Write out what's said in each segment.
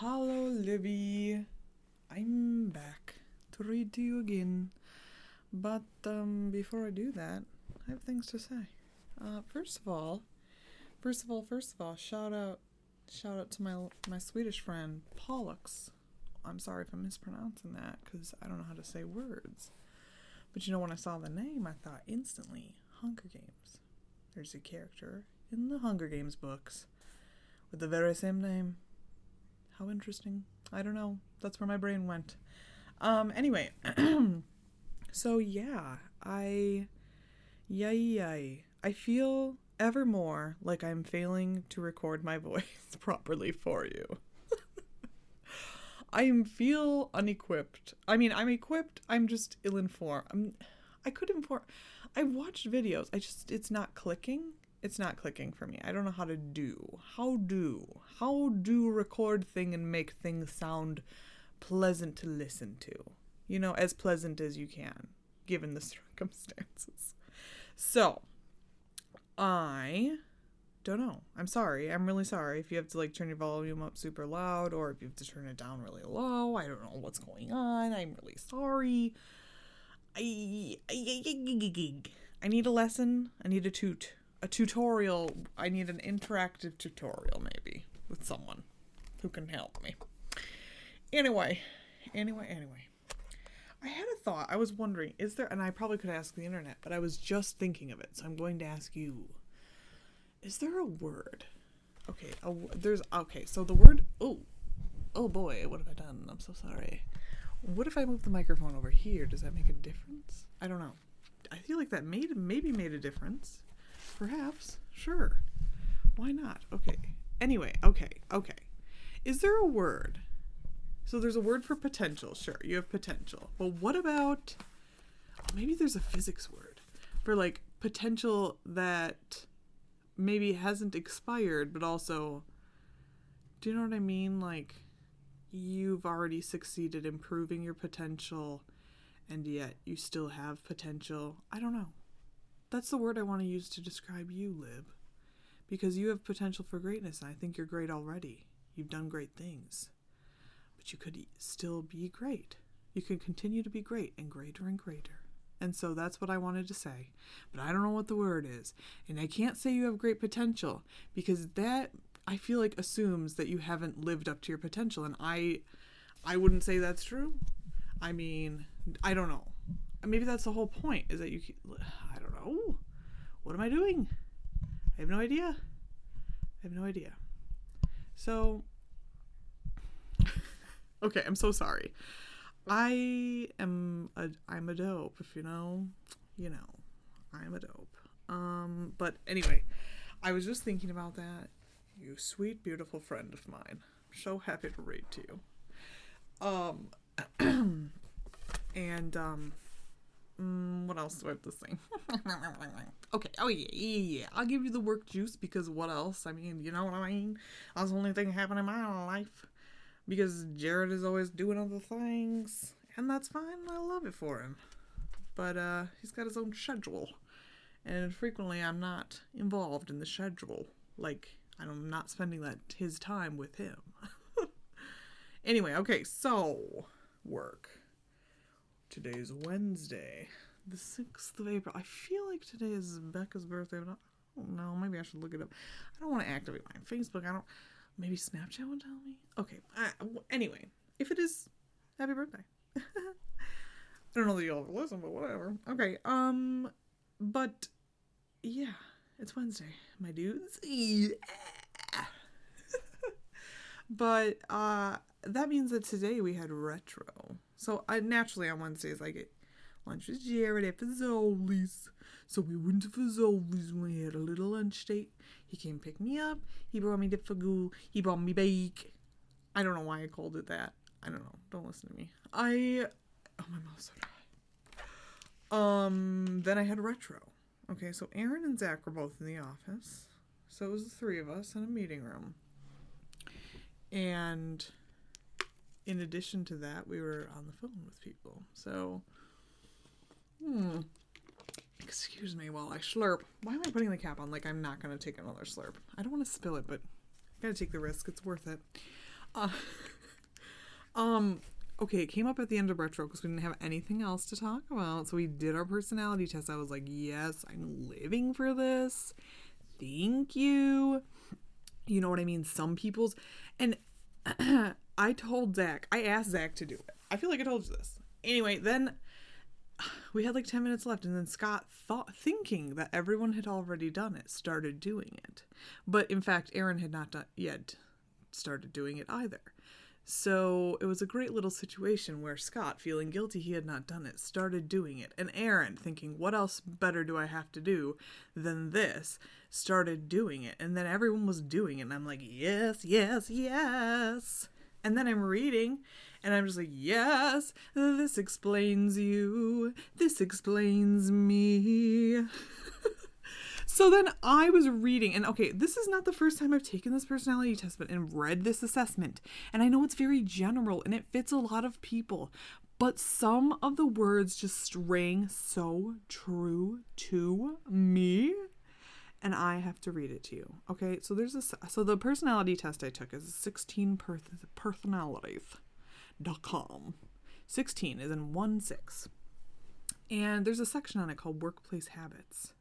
Hello, Libby. I'm back to read to you again. But um, before I do that, I have things to say. Uh, first of all, first of all, first of all, shout out, shout out to my my Swedish friend Pollux. I'm sorry if I'm mispronouncing that because I don't know how to say words. But you know, when I saw the name, I thought instantly Hunger Games. There's a character in the Hunger Games books with the very same name. How interesting. I don't know. That's where my brain went. Um, anyway, so yeah, I. Yay, yay. I feel ever more like I'm failing to record my voice properly for you. I feel unequipped. I mean, I'm equipped. I'm just ill-informed. I'm. I could inform. I've watched videos. I just it's not clicking. It's not clicking for me. I don't know how to do. How do? How do record thing and make things sound pleasant to listen to? You know, as pleasant as you can, given the circumstances. So, I don't know. I'm sorry. I'm really sorry if you have to like turn your volume up super loud or if you have to turn it down really low. I don't know what's going on. I'm really sorry. I I, I need a lesson. I need a toot. A tutorial. I need an interactive tutorial maybe with someone who can help me. Anyway, anyway, anyway. I had a thought. I was wondering, is there and I probably could ask the internet, but I was just thinking of it. So I'm going to ask you is there a word? Okay, a, there's okay. So the word oh, oh boy, what have I done? I'm so sorry. What if I move the microphone over here? Does that make a difference? I don't know. I feel like that made maybe made a difference. Perhaps. Sure. Why not? Okay. Anyway, okay, okay. Is there a word? So there's a word for potential. Sure, you have potential. But what about maybe there's a physics word for like potential that maybe hasn't expired, but also, do you know what I mean? Like, you've already succeeded in proving your potential, and yet you still have potential. I don't know. That's the word I want to use to describe you, Lib. Because you have potential for greatness, and I think you're great already. You've done great things. But you could still be great. You can continue to be great and greater and greater. And so that's what I wanted to say. But I don't know what the word is. And I can't say you have great potential because that I feel like assumes that you haven't lived up to your potential and I I wouldn't say that's true. I mean, I don't know. Maybe that's the whole point is that you I don't know. What am I doing? I have no idea. I have no idea. So Okay, I'm so sorry. I am a I'm a dope, if you know, you know. I'm a dope. Um, but anyway, I was just thinking about that. You sweet, beautiful friend of mine. I'm so happy to read to you. Um, and um, mm, what else do I have to say? okay. Oh yeah, yeah, yeah. I'll give you the work juice because what else? I mean, you know what I mean. That's the only thing happening in my life because Jared is always doing other things, and that's fine. I love it for him. But uh, he's got his own schedule, and frequently I'm not involved in the schedule. Like I'm not spending that his time with him. anyway, okay, so work. Today is Wednesday, the sixth of April. I feel like today is Becca's birthday, but I don't know. Maybe I should look it up. I don't want to activate my Facebook. I don't. Maybe Snapchat will tell me. Okay. Uh, anyway, if it is, happy birthday. I don't know that you'll ever listen, but whatever. Okay. Um, but yeah, it's Wednesday, my dudes. Yeah. but uh, that means that today we had retro. So I naturally on Wednesdays I get lunch with Jared at Fazoli's. So we went to Fazoli's and we had a little lunch date. He came pick me up. He brought me the fagoo. He brought me bake. I don't know why I called it that. I don't know. Don't listen to me. I oh my mouth's so dry. Um then I had retro. Okay, so Aaron and Zach were both in the office. So it was the three of us in a meeting room. And in addition to that, we were on the phone with people. So Hmm. Excuse me while I slurp. Why am I putting the cap on like I'm not going to take another slurp? I don't want to spill it, but I gotta take the risk. It's worth it. Uh, Um, okay, it came up at the end of retro because we didn't have anything else to talk about. So we did our personality test. I was like, yes, I'm living for this. Thank you. You know what I mean? Some people's, and I told Zach, I asked Zach to do it. I feel like I told you this. Anyway, then we had like 10 minutes left and then Scott thought thinking that everyone had already done it started doing it. But in fact, Aaron had not done, yet started doing it either. So it was a great little situation where Scott, feeling guilty he had not done it, started doing it. And Aaron, thinking, what else better do I have to do than this, started doing it. And then everyone was doing it. And I'm like, yes, yes, yes. And then I'm reading and I'm just like, yes, this explains you. This explains me. so then I was reading, and okay, this is not the first time I've taken this personality test, but and read this assessment. And I know it's very general and it fits a lot of people, but some of the words just rang so true to me and I have to read it to you. Okay, so there's a so the personality test I took is 16 per- personalities com. 16 is in 1 6. And there's a section on it called Workplace Habits.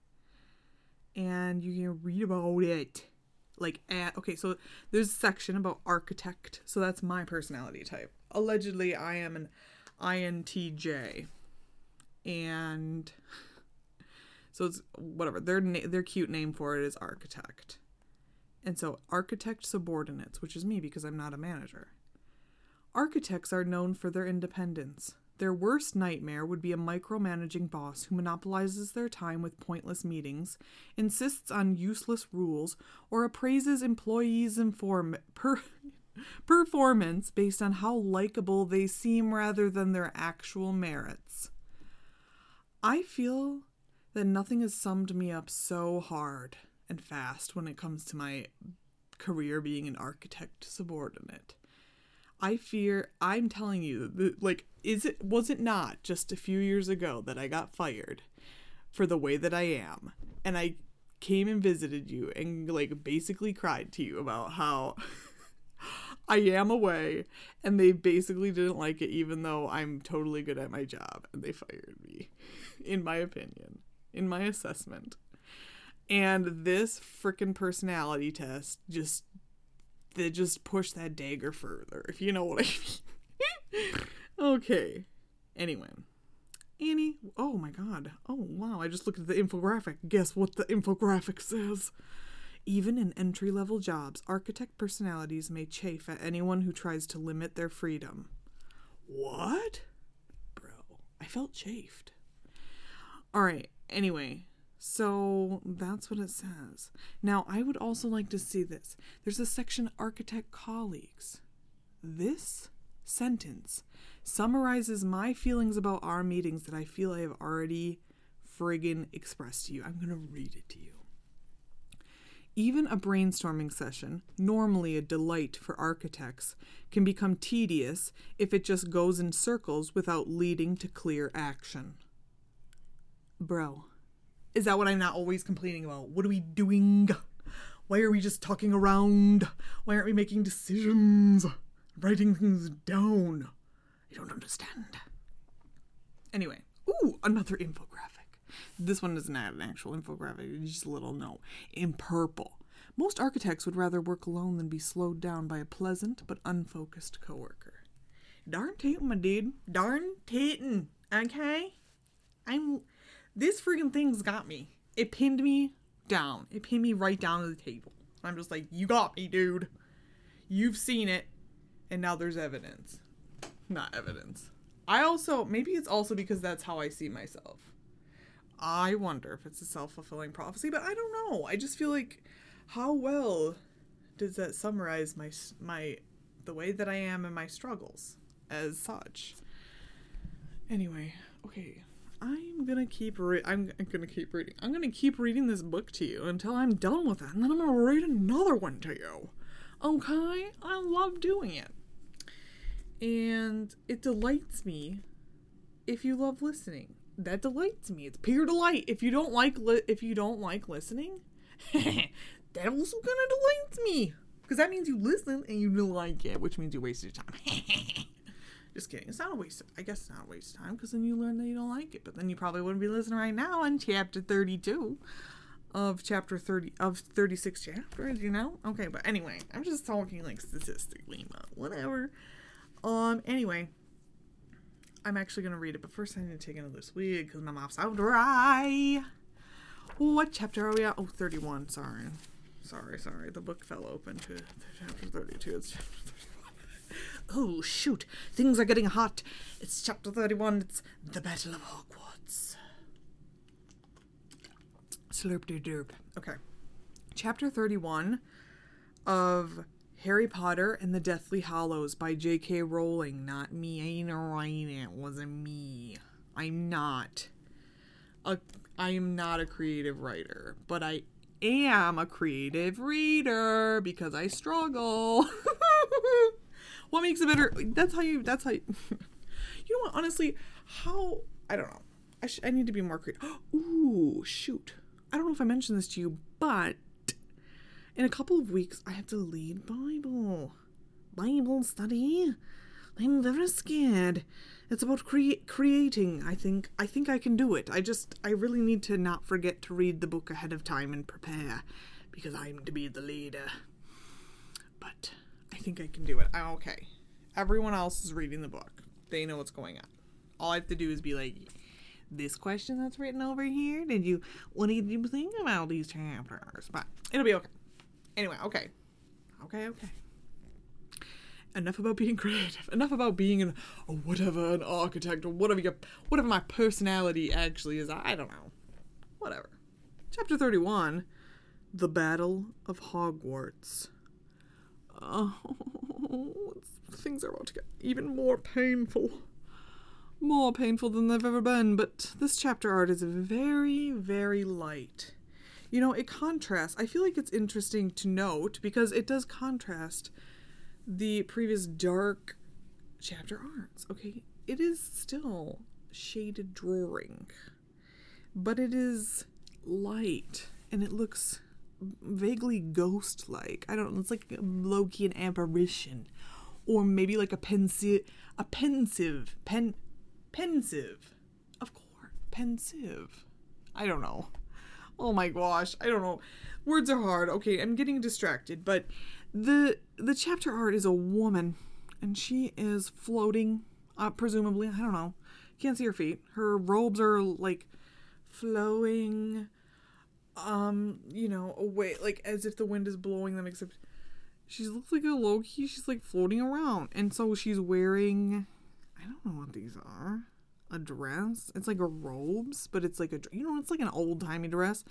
And you can read about it. Like, at, okay, so there's a section about architect. So that's my personality type. Allegedly, I am an INTJ. And so it's whatever. Their, na- their cute name for it is architect. And so architect subordinates, which is me because I'm not a manager. Architects are known for their independence. Their worst nightmare would be a micromanaging boss who monopolizes their time with pointless meetings, insists on useless rules, or appraises employees' inform- per- performance based on how likable they seem rather than their actual merits. I feel that nothing has summed me up so hard and fast when it comes to my career being an architect subordinate. I fear I'm telling you like is it was it not just a few years ago that I got fired for the way that I am and I came and visited you and like basically cried to you about how I am away and they basically didn't like it even though I'm totally good at my job and they fired me in my opinion in my assessment and this freaking personality test just that just pushed that dagger further, if you know what I mean. okay. Anyway. Annie, oh my god. Oh wow, I just looked at the infographic. Guess what the infographic says? Even in entry level jobs, architect personalities may chafe at anyone who tries to limit their freedom. What? Bro, I felt chafed. Alright, anyway, so that's what it says. Now, I would also like to see this. There's a section architect colleagues. This sentence summarizes my feelings about our meetings that I feel I have already friggin' expressed to you. I'm to read it to you. Even a brainstorming session, normally a delight for architects, can become tedious if it just goes in circles without leading to clear action. Bro, is that what I'm not always complaining about? What are we doing? Why are we just talking around? Why aren't we making decisions? Writing things down? I don't understand. Anyway, ooh, another infographic. This one is not an actual infographic, it's just a little note. In purple. Most architects would rather work alone than be slowed down by a pleasant but unfocused coworker. Darn tootin', my dude. Darn tootin'. Okay? I'm this freaking thing's got me. It pinned me down. It pinned me right down to the table. I'm just like, you got me, dude. You've seen it, and now there's evidence. Not evidence. I also, maybe it's also because that's how I see myself. I wonder if it's a self fulfilling prophecy, but I don't know. I just feel like, how well does that summarize my my the way that I am and my struggles as such? Anyway, okay. I'm gonna keep re- I'm gonna keep reading. I'm gonna keep reading this book to you until I'm done with it, and then I'm gonna read another one to you. Okay? I love doing it, and it delights me if you love listening. That delights me. It's pure delight. If you don't like li- if you don't like listening, that also kind of delights me because that means you listen and you like it, which means you wasted your time. Just kidding. It's not a waste. Of, I guess it's not a waste of time because then you learn that you don't like it. But then you probably wouldn't be listening right now on chapter 32 of chapter 30 of 36 chapters. You know? Okay, but anyway, I'm just talking like statistically, but whatever. Um. Anyway, I'm actually gonna read it, but first I need to take another swig because my mouth's out dry. What chapter are we at? Oh, 31. Sorry. Sorry, sorry. The book fell open to chapter 32. It's chapter 31. Oh, shoot. Things are getting hot. It's chapter 31. It's the Battle of Hogwarts. Slurp de derp. Okay. Chapter 31 of Harry Potter and the Deathly Hallows by J.K. Rowling. Not me. I ain't writing it. wasn't me. I'm not a I am not a creative writer, but I am a creative reader because I struggle. what makes it better? That's how you. That's how. You, you know what? Honestly, how I don't know. I sh- I need to be more creative. Ooh, shoot! I don't know if I mentioned this to you, but in a couple of weeks I have to lead Bible, Bible study. I'm very scared. It's about cre- creating. I think I think I can do it. I just I really need to not forget to read the book ahead of time and prepare because I'm to be the leader. But think I can do it. I'm okay. Everyone else is reading the book. They know what's going on. All I have to do is be like this question that's written over here. Did you what did you think about these chapters? But it'll be okay. Anyway, okay. Okay, okay enough about being creative enough about being an whatever an architect or whatever your whatever my personality actually is i don't know whatever chapter 31 the battle of hogwarts oh things are about to get even more painful more painful than they've ever been but this chapter art is very very light you know it contrasts i feel like it's interesting to note because it does contrast the previous dark chapter arts. Okay, it is still shaded drawing, but it is light and it looks vaguely ghost like. I don't know, it's like low key an apparition. Or maybe like a pensive a pensive pen pensive. Of course. Pensive. I don't know. Oh my gosh, I don't know. Words are hard. Okay, I'm getting distracted, but the the chapter art is a woman and she is floating uh, presumably i don't know can't see her feet her robes are like flowing um you know away like as if the wind is blowing them except she looks like a low-key she's like floating around. And so she's wearing i don't know what these are a dress. It's like a robes but it's like a you know it's like an old-timey dress.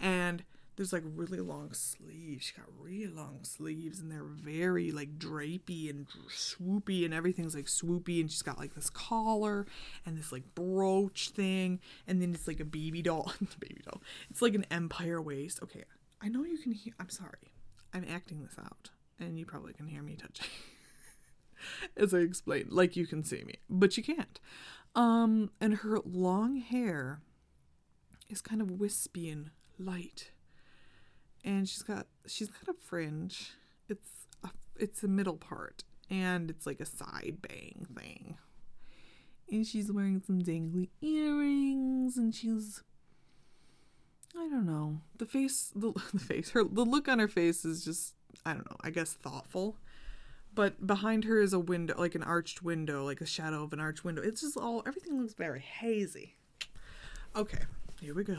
And there's like really long sleeves. She got really long sleeves and they're very like drapey and swoopy and everything's like swoopy and she's got like this collar and this like brooch thing and then it's like a baby doll. baby doll. It's like an empire waist. Okay, I know you can hear. I'm sorry. I'm acting this out and you probably can hear me touching as I explain. Like you can see me, but you can't. Um, and her long hair is kind of wispy and light and she's got she's got a fringe. It's a, it's a middle part and it's like a side bang thing. And she's wearing some dangly earrings and she's I don't know. The face the, the face her the look on her face is just I don't know, I guess thoughtful. But behind her is a window, like an arched window, like a shadow of an arched window. It's just all everything looks very hazy. Okay, here we go.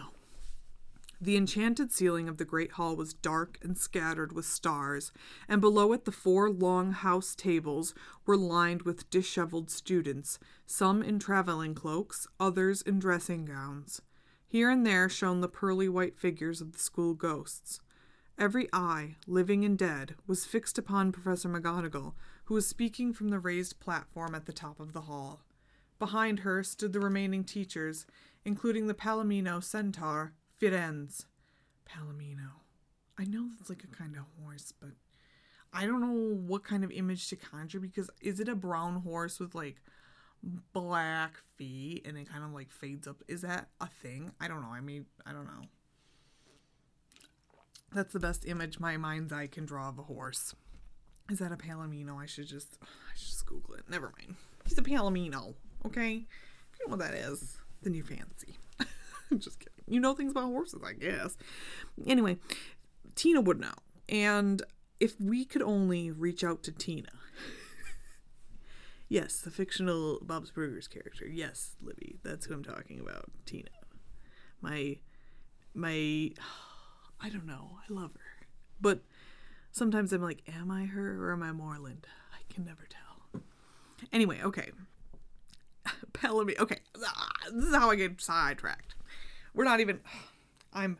The enchanted ceiling of the great hall was dark and scattered with stars, and below it the four long house tables were lined with disheveled students, some in traveling cloaks, others in dressing gowns. Here and there shone the pearly white figures of the school ghosts. Every eye, living and dead, was fixed upon Professor McGonagall, who was speaking from the raised platform at the top of the hall. Behind her stood the remaining teachers, including the Palomino centaur, Firenze. Palomino. I know that's like a kind of horse, but I don't know what kind of image to conjure because is it a brown horse with like black feet and it kind of like fades up? Is that a thing? I don't know. I mean, I don't know. That's the best image my mind's eye can draw of a horse. Is that a palomino? I should just I should just Google it. Never mind. He's a palomino. Okay. If you know what that is, then you fancy. just kidding. You know things about horses, I guess. Anyway, Tina would know. And if we could only reach out to Tina. yes, the fictional Bob's Burgers character. Yes, Libby, that's who I'm talking about. Tina. My my I don't know. I love her. But sometimes I'm like, am I her or am I Moreland? I can never tell. Anyway, okay. Palomino. Okay, this is how I get sidetracked. We're not even. I'm.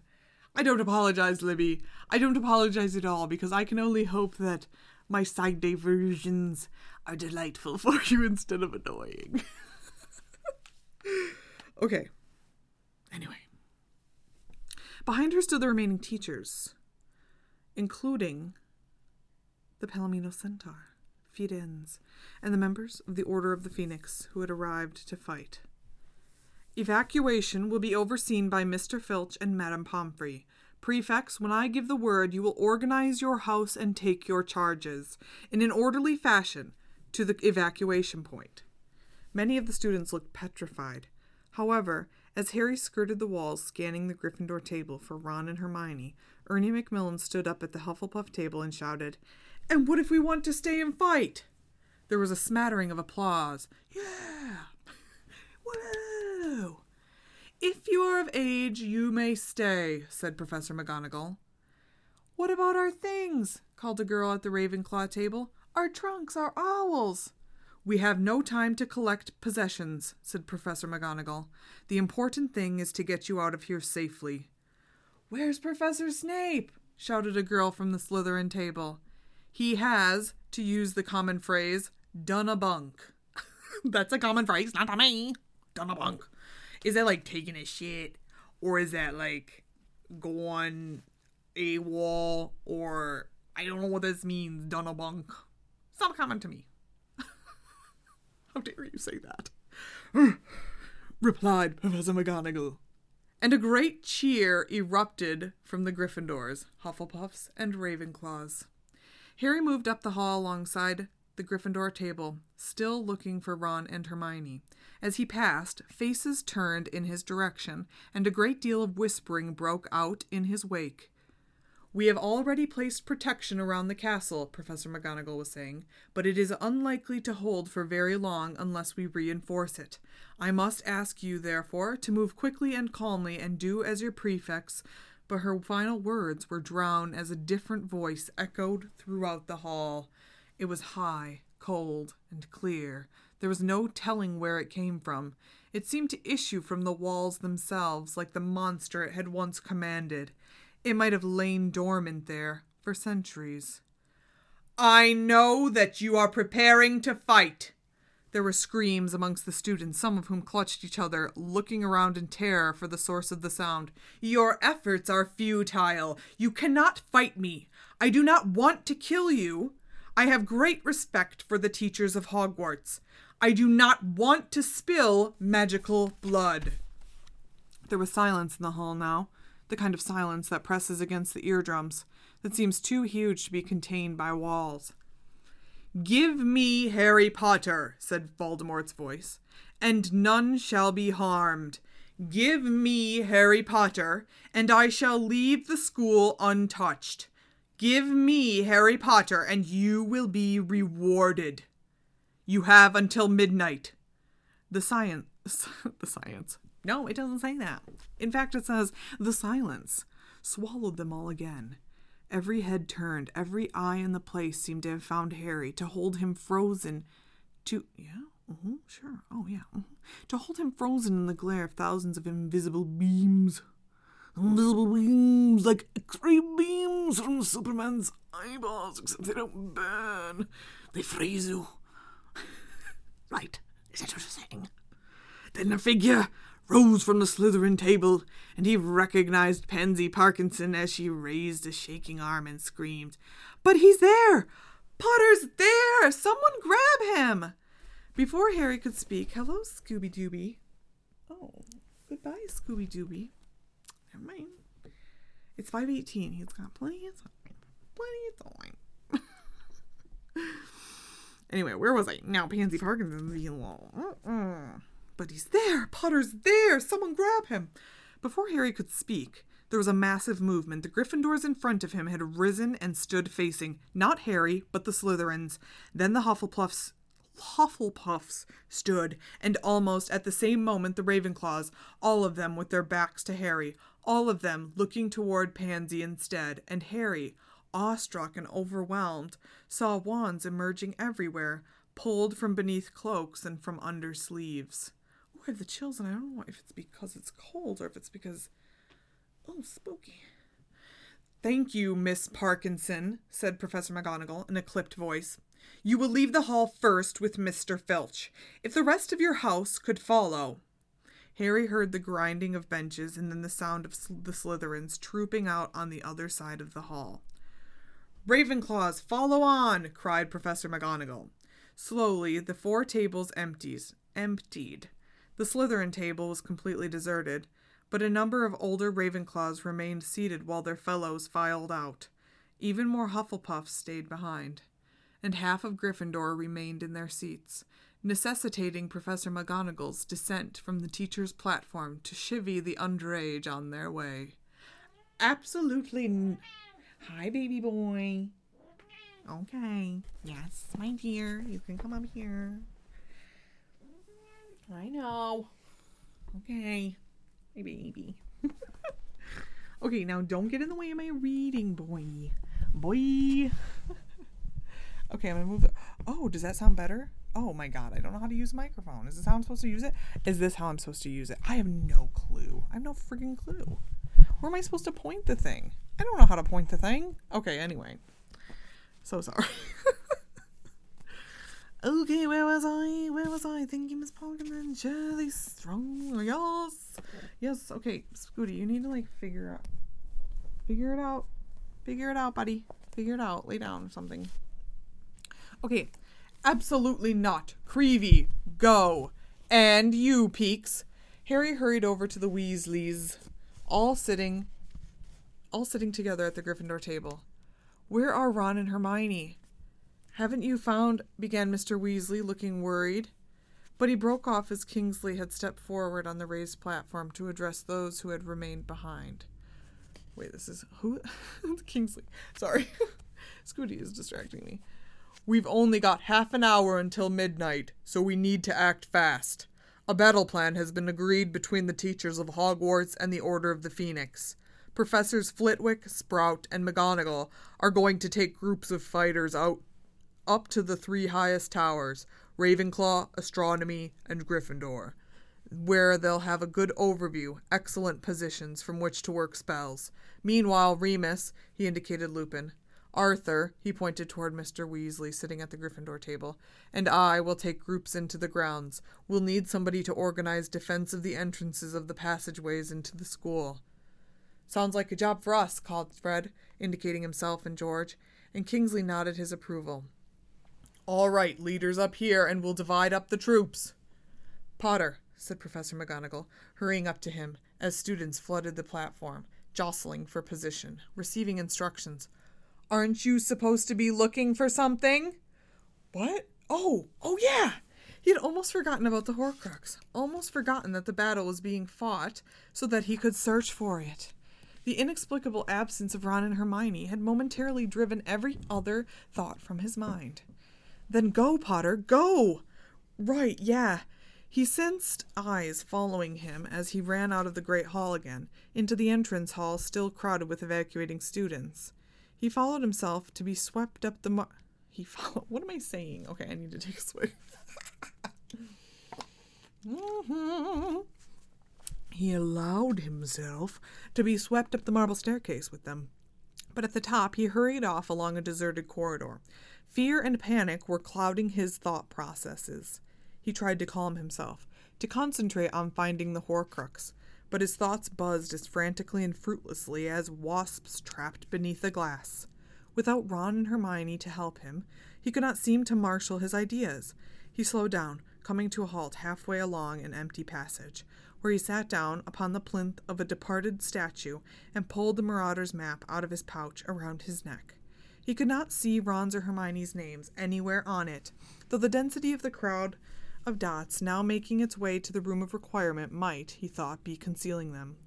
I don't apologize, Libby. I don't apologize at all because I can only hope that my side diversions are delightful for you instead of annoying. okay. Anyway. Behind her stood the remaining teachers, including the Palomino Centaur, Firenze, and the members of the Order of the Phoenix who had arrived to fight. Evacuation will be overseen by Mr. Filch and Madame Pomfrey. Prefects, when I give the word, you will organize your house and take your charges in an orderly fashion to the evacuation point. Many of the students looked petrified. However, as Harry skirted the walls, scanning the Gryffindor table for Ron and Hermione, Ernie Macmillan stood up at the Hufflepuff table and shouted, And what if we want to stay and fight? There was a smattering of applause. Yeah! If you are of age, you may stay, said Professor McGonagall. What about our things? called a girl at the Ravenclaw table. Our trunks, our owls. We have no time to collect possessions, said Professor McGonagall. The important thing is to get you out of here safely. Where's Professor Snape? shouted a girl from the Slytherin table. He has, to use the common phrase, done a bunk. That's a common phrase, not to me. Done a bunk. Is that like taking a shit? Or is that like going a wall? Or I don't know what this means, done a bunk. It's not common to me. How dare you say that? replied Professor McGonagall. And a great cheer erupted from the Gryffindors, Hufflepuffs, and Ravenclaws. Harry moved up the hall alongside the Gryffindor table, still looking for Ron and Hermione. As he passed, faces turned in his direction, and a great deal of whispering broke out in his wake. We have already placed protection around the castle, Professor McGonagall was saying, but it is unlikely to hold for very long unless we reinforce it. I must ask you, therefore, to move quickly and calmly and do as your prefects. But her final words were drowned as a different voice echoed throughout the hall. It was high, cold, and clear. There was no telling where it came from. It seemed to issue from the walls themselves, like the monster it had once commanded. It might have lain dormant there for centuries. I know that you are preparing to fight. There were screams amongst the students, some of whom clutched each other, looking around in terror for the source of the sound. Your efforts are futile. You cannot fight me. I do not want to kill you. I have great respect for the teachers of Hogwarts. I do not want to spill magical blood. There was silence in the hall now the kind of silence that presses against the eardrums, that seems too huge to be contained by walls. Give me Harry Potter, said Voldemort's voice, and none shall be harmed. Give me Harry Potter, and I shall leave the school untouched. Give me Harry Potter, and you will be rewarded. You have until midnight. The science, the science, no, it doesn't say that. In fact, it says, The silence swallowed them all again. Every head turned, every eye in the place seemed to have found Harry, to hold him frozen. To. Yeah? Mm-hmm, sure. Oh, yeah. Mm-hmm. To hold him frozen in the glare of thousands of invisible beams. Invisible beams, like X ray beams from Superman's eyeballs, except they don't burn. They freeze you. right. Is that what you're saying? Then a figure rose from the Slytherin table, and he recognized Pansy Parkinson as she raised a shaking arm and screamed, But he's there! Potter's there! Someone grab him! Before Harry could speak, hello, Scooby Dooby. Oh, goodbye, Scooby Dooby. Mind. It's 518. He's got plenty of time. Plenty of time. anyway, where was I? Now Pansy Parkinson's being low. But he's there. Potter's there. Someone grab him. Before Harry could speak, there was a massive movement. The Gryffindors in front of him had risen and stood facing not Harry, but the Slytherins. Then the Hufflepuffs Hufflepuffs stood, and almost at the same moment the Ravenclaws, all of them with their backs to Harry, all of them looking toward Pansy instead, and Harry, awestruck and overwhelmed, saw wands emerging everywhere, pulled from beneath cloaks and from under sleeves. Oh, I have the chills, and I don't know if it's because it's cold or if it's because. Oh, spooky. Thank you, Miss Parkinson, said Professor McGonagall in a clipped voice. You will leave the hall first with Mr. Filch. If the rest of your house could follow. Harry heard the grinding of benches and then the sound of the Slytherins trooping out on the other side of the hall. Ravenclaws, follow on! cried Professor McGonagall. Slowly, the four tables empties, emptied. The Slytherin table was completely deserted, but a number of older Ravenclaws remained seated while their fellows filed out. Even more Hufflepuffs stayed behind, and half of Gryffindor remained in their seats, necessitating Professor McGonagall's descent from the teacher's platform to chivy the underage on their way. Absolutely. N- Hi, baby boy. Okay. Yes, my dear. You can come up here. I know. Okay. Hey, baby. okay, now don't get in the way of my reading, boy. Boy. okay, I'm gonna move. The- oh, does that sound better? Oh my god, I don't know how to use a microphone. Is this how I'm supposed to use it? Is this how I'm supposed to use it? I have no clue. I have no freaking clue. Where am I supposed to point the thing? I don't know how to point the thing. Okay, anyway. So sorry. okay, where was I? Where was I? Thank you, Miss Parkinson. Jelly strong. Yes. Yes, okay. Scooty, you need to like figure out figure it out. Figure it out, buddy. Figure it out. Lay down or something. Okay. Absolutely not. Creevey, go. And you, Peakes. Harry hurried over to the Weasleys, all sitting all sitting together at the Gryffindor table. Where are Ron and Hermione? Haven't you found began Mr. Weasley, looking worried. But he broke off as Kingsley had stepped forward on the raised platform to address those who had remained behind. Wait, this is who? Kingsley. Sorry. Scooty is distracting me. We've only got half an hour until midnight, so we need to act fast. A battle plan has been agreed between the teachers of Hogwarts and the Order of the Phoenix. Professors Flitwick, Sprout, and McGonagall are going to take groups of fighters out up to the three highest towers Ravenclaw, Astronomy, and Gryffindor, where they'll have a good overview, excellent positions from which to work spells. Meanwhile, Remus, he indicated Lupin, Arthur, he pointed toward Mr. Weasley sitting at the Gryffindor table, and I will take groups into the grounds. We'll need somebody to organize defense of the entrances of the passageways into the school. Sounds like a job for us, called Fred, indicating himself and George, and Kingsley nodded his approval. All right, leaders up here, and we'll divide up the troops. Potter, said Professor McGonagall, hurrying up to him as students flooded the platform, jostling for position, receiving instructions. Aren't you supposed to be looking for something? What? Oh, oh yeah! He had almost forgotten about the Horcrux, almost forgotten that the battle was being fought so that he could search for it. The inexplicable absence of Ron and Hermione had momentarily driven every other thought from his mind. Then go, Potter, go! Right, yeah. He sensed eyes following him as he ran out of the great hall again, into the entrance hall still crowded with evacuating students. He followed himself to be swept up the mar- he followed what am I saying? Okay, I need to take a swig. He allowed himself to be swept up the marble staircase with them. But at the top, he hurried off along a deserted corridor. Fear and panic were clouding his thought processes. He tried to calm himself, to concentrate on finding the Horcrux, but his thoughts buzzed as frantically and fruitlessly as wasps trapped beneath a glass. Without Ron and Hermione to help him, he could not seem to marshal his ideas. He slowed down, coming to a halt halfway along an empty passage, where he sat down upon the plinth of a departed statue and pulled the marauder's map out of his pouch around his neck. He could not see Ron's or Hermione's names anywhere on it, though the density of the crowd of dots now making its way to the room of requirement might, he thought, be concealing them.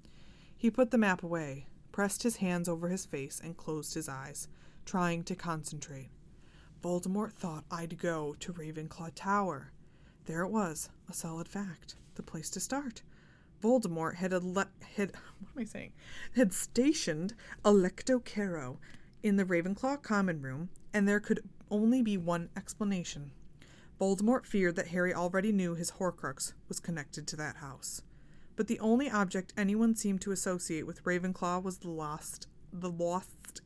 He put the map away, pressed his hands over his face, and closed his eyes, trying to concentrate. Voldemort thought I'd go to Ravenclaw Tower. There it was, a solid fact, the place to start. Voldemort had, ele- had what am I saying? Had stationed Alecto Carrow in the Ravenclaw common room, and there could only be one explanation. Voldemort feared that Harry already knew his Horcrux was connected to that house. But the only object anyone seemed to associate with Ravenclaw was the lost, the lost,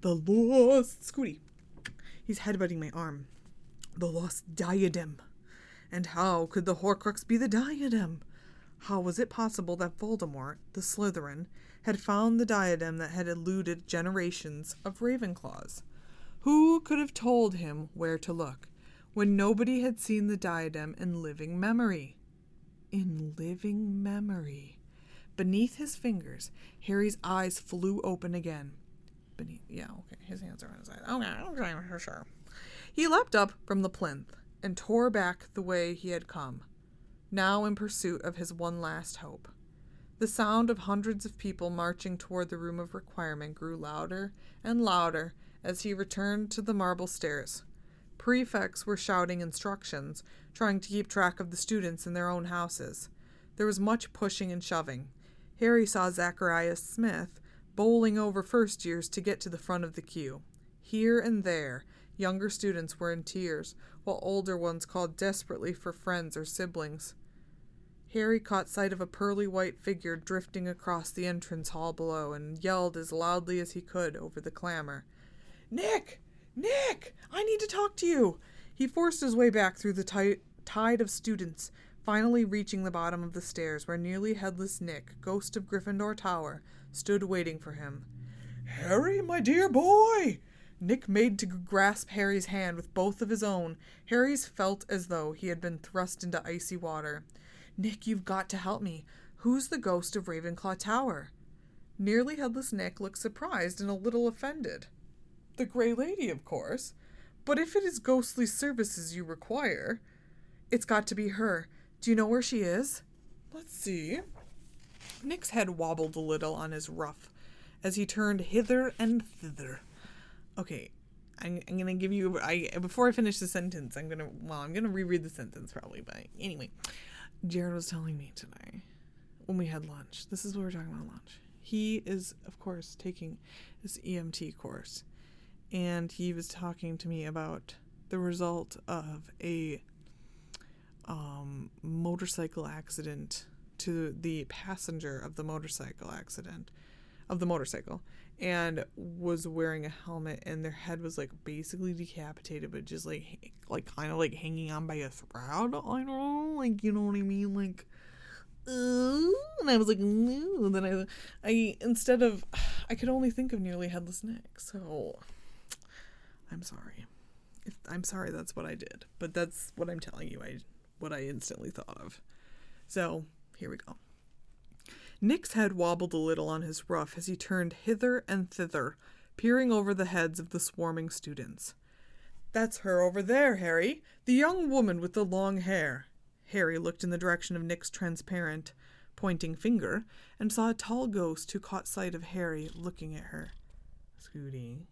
the lost Scooty. He's headbutting my arm. The lost diadem. And how could the Horcrux be the diadem? How was it possible that Voldemort, the Slytherin, had found the diadem that had eluded generations of Ravenclaws? Who could have told him where to look when nobody had seen the diadem in living memory? In living memory. Beneath his fingers, Harry's eyes flew open again. Beneath, yeah, okay, his hands are on his side. Okay, okay, for sure. He leapt up from the plinth and tore back the way he had come now in pursuit of his one last hope. The sound of hundreds of people marching toward the room of requirement grew louder and louder as he returned to the marble stairs. Prefects were shouting instructions, trying to keep track of the students in their own houses. There was much pushing and shoving. Harry saw Zacharias Smith bowling over first years to get to the front of the queue. Here and there, younger students were in tears, while older ones called desperately for friends or siblings. Harry caught sight of a pearly white figure drifting across the entrance hall below and yelled as loudly as he could over the clamor. Nick! Nick! I need to talk to you! He forced his way back through the t- tide of students, finally reaching the bottom of the stairs where nearly headless Nick, ghost of Gryffindor Tower, stood waiting for him. Harry, my dear boy! Nick made to grasp Harry's hand with both of his own. Harry's felt as though he had been thrust into icy water. Nick, you've got to help me. Who's the ghost of Ravenclaw Tower? Nearly headless Nick looked surprised and a little offended. The Grey Lady, of course. But if it is ghostly services you require, it's got to be her. Do you know where she is? Let's see. Nick's head wobbled a little on his ruff as he turned hither and thither. Okay, I'm, I'm gonna give you. I before I finish the sentence, I'm gonna. Well, I'm gonna reread the sentence probably, but anyway. Jared was telling me today when we had lunch. This is what we're talking about lunch. He is, of course, taking this EMT course, and he was talking to me about the result of a um, motorcycle accident to the passenger of the motorcycle accident of the motorcycle and was wearing a helmet and their head was like basically decapitated but just like like kind of like hanging on by a thread i don't know like you know what i mean like and i was like no then i i instead of i could only think of nearly headless neck. so i'm sorry if i'm sorry that's what i did but that's what i'm telling you i what i instantly thought of so here we go Nick's head wobbled a little on his ruff as he turned hither and thither, peering over the heads of the swarming students. That's her over there, Harry, the young woman with the long hair. Harry looked in the direction of Nick's transparent, pointing finger, and saw a tall ghost who caught sight of Harry looking at her. Scooty,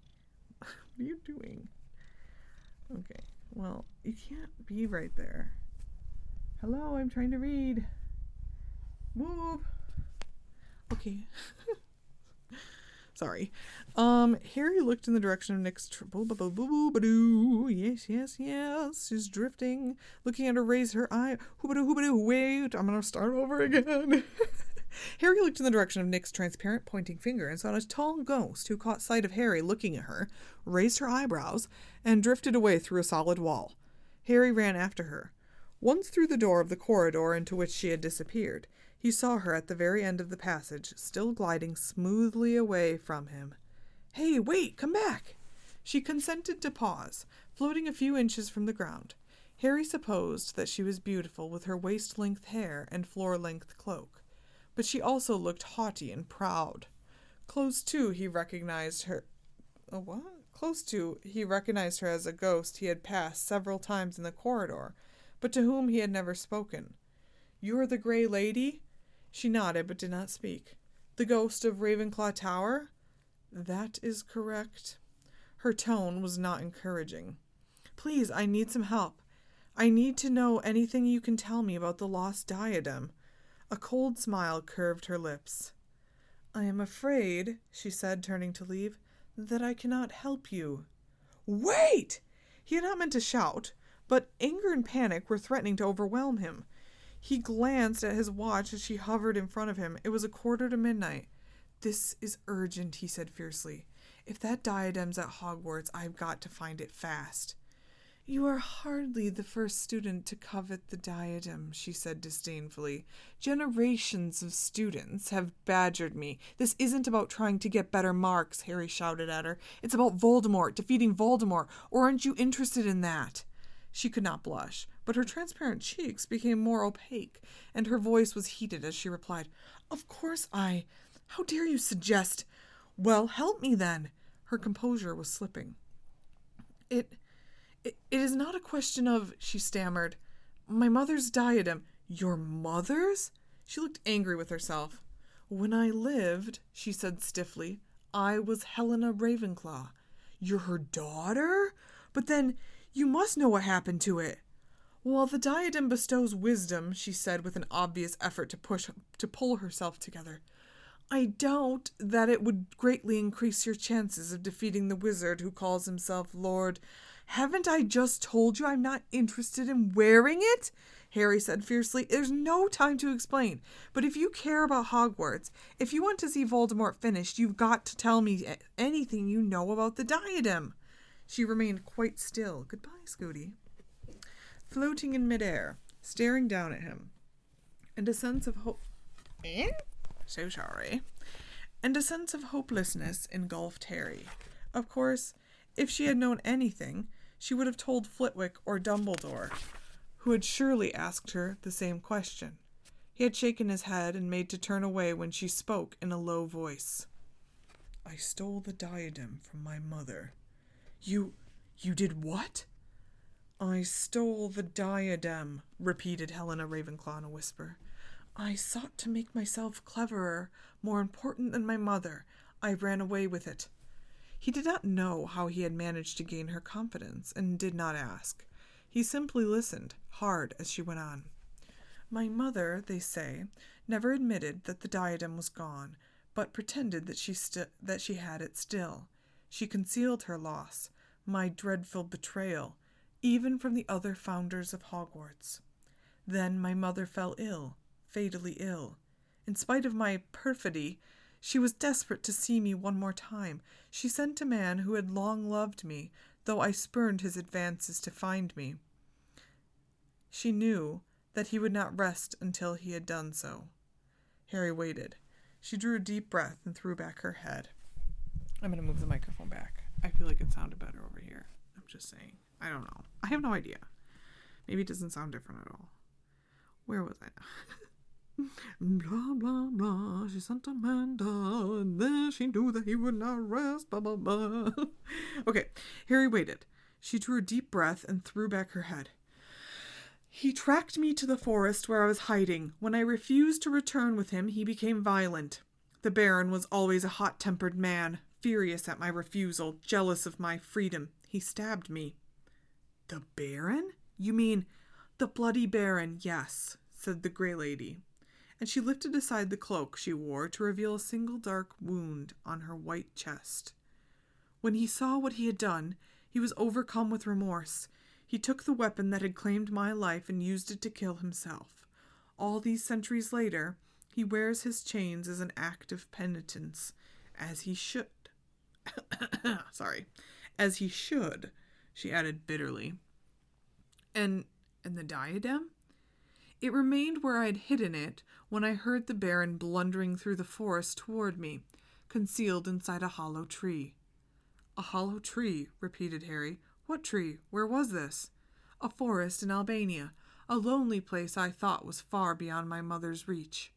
what are you doing? Okay, well, you can't be right there. Hello, I'm trying to read. Move. Okay. Sorry. Um, Harry looked in the direction of Nick's tr- Yes, yes, yes. She's drifting, looking at her, raise her eye. Hoobadoo, hoobadoo. Wait, I'm gonna start over again. Harry looked in the direction of Nick's transparent pointing finger and saw a tall ghost who caught sight of Harry looking at her, raised her eyebrows, and drifted away through a solid wall. Harry ran after her. Once through the door of the corridor into which she had disappeared, he saw her at the very end of the passage, still gliding smoothly away from him. Hey, wait, come back! She consented to pause, floating a few inches from the ground. Harry supposed that she was beautiful with her waist length hair and floor length cloak, but she also looked haughty and proud. Close to, he recognized her. A what? close to, he recognized her as a ghost he had passed several times in the corridor, but to whom he had never spoken. You are the Grey Lady? She nodded, but did not speak. The ghost of Ravenclaw Tower? That is correct. Her tone was not encouraging. Please, I need some help. I need to know anything you can tell me about the lost diadem. A cold smile curved her lips. I am afraid, she said, turning to leave, that I cannot help you. Wait! He had not meant to shout, but anger and panic were threatening to overwhelm him. He glanced at his watch as she hovered in front of him. It was a quarter to midnight. This is urgent, he said fiercely. If that diadem's at Hogwarts, I've got to find it fast. You are hardly the first student to covet the diadem, she said disdainfully. Generations of students have badgered me. This isn't about trying to get better marks, Harry shouted at her. It's about Voldemort, defeating Voldemort. Or aren't you interested in that? She could not blush, but her transparent cheeks became more opaque, and her voice was heated as she replied, Of course I. How dare you suggest? Well, help me then. Her composure was slipping. It it, is not a question of, she stammered, my mother's diadem. Your mother's? She looked angry with herself. When I lived, she said stiffly, I was Helena Ravenclaw. You're her daughter? But then you must know what happened to it. While the diadem bestows wisdom, she said with an obvious effort to push to pull herself together. I doubt that it would greatly increase your chances of defeating the wizard who calls himself Lord haven't I just told you I'm not interested in wearing it? Harry said fiercely. There's no time to explain. But if you care about Hogwarts, if you want to see Voldemort finished, you've got to tell me anything you know about the diadem. She remained quite still. Goodbye, Scooty. Floating in midair, staring down at him. And a sense of hope. Eh? So sorry. And a sense of hopelessness engulfed Harry. Of course, if she had known anything, she would have told Flitwick or Dumbledore, who had surely asked her the same question. He had shaken his head and made to turn away when she spoke in a low voice. I stole the diadem from my mother. You. you did what? I stole the diadem, repeated Helena Ravenclaw in a whisper. I sought to make myself cleverer, more important than my mother. I ran away with it. He did not know how he had managed to gain her confidence, and did not ask. He simply listened, hard as she went on. My mother, they say, never admitted that the diadem was gone, but pretended that she st- that she had it still. She concealed her loss, my dreadful betrayal, even from the other founders of Hogwarts. Then my mother fell ill, fatally ill. In spite of my perfidy, she was desperate to see me one more time. She sent a man who had long loved me, though I spurned his advances to find me. She knew that he would not rest until he had done so. Harry waited. She drew a deep breath and threw back her head. I'm going to move the microphone back. I feel like it sounded better over here. I'm just saying. I don't know. I have no idea. Maybe it doesn't sound different at all. Where was I? Blah, blah, blah. She sent Amanda, and then she knew that he would not rest. Blah, blah, blah. okay, Harry waited. She drew a deep breath and threw back her head. He tracked me to the forest where I was hiding. When I refused to return with him, he became violent. The Baron was always a hot tempered man, furious at my refusal, jealous of my freedom. He stabbed me. The Baron? You mean the bloody Baron, yes, said the Grey Lady and she lifted aside the cloak she wore to reveal a single dark wound on her white chest. When he saw what he had done, he was overcome with remorse. He took the weapon that had claimed my life and used it to kill himself. All these centuries later, he wears his chains as an act of penitence, as he should. Sorry, as he should, she added bitterly. And and the diadem? It remained where I had hidden it when I heard the Baron blundering through the forest toward me, concealed inside a hollow tree. A hollow tree, repeated Harry. What tree? Where was this? A forest in Albania, a lonely place I thought was far beyond my mother's reach.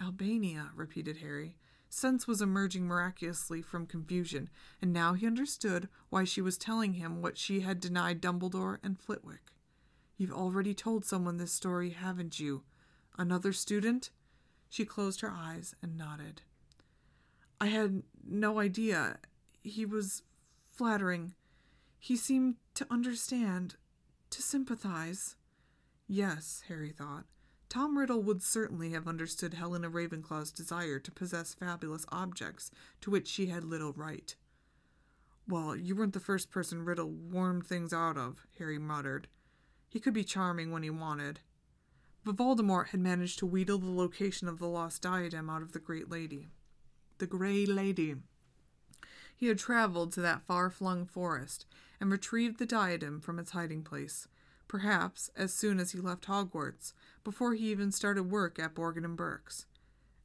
Albania, repeated Harry. Sense was emerging miraculously from confusion, and now he understood why she was telling him what she had denied Dumbledore and Flitwick. You've already told someone this story, haven't you? Another student? She closed her eyes and nodded. I had no idea. He was flattering. He seemed to understand, to sympathize. Yes, Harry thought. Tom Riddle would certainly have understood Helena Ravenclaw's desire to possess fabulous objects to which she had little right. Well, you weren't the first person Riddle warmed things out of, Harry muttered. He could be charming when he wanted. But Voldemort had managed to wheedle the location of the lost diadem out of the Great Lady. The Grey Lady. He had traveled to that far flung forest and retrieved the diadem from its hiding place, perhaps as soon as he left Hogwarts, before he even started work at Borgin and Burke's.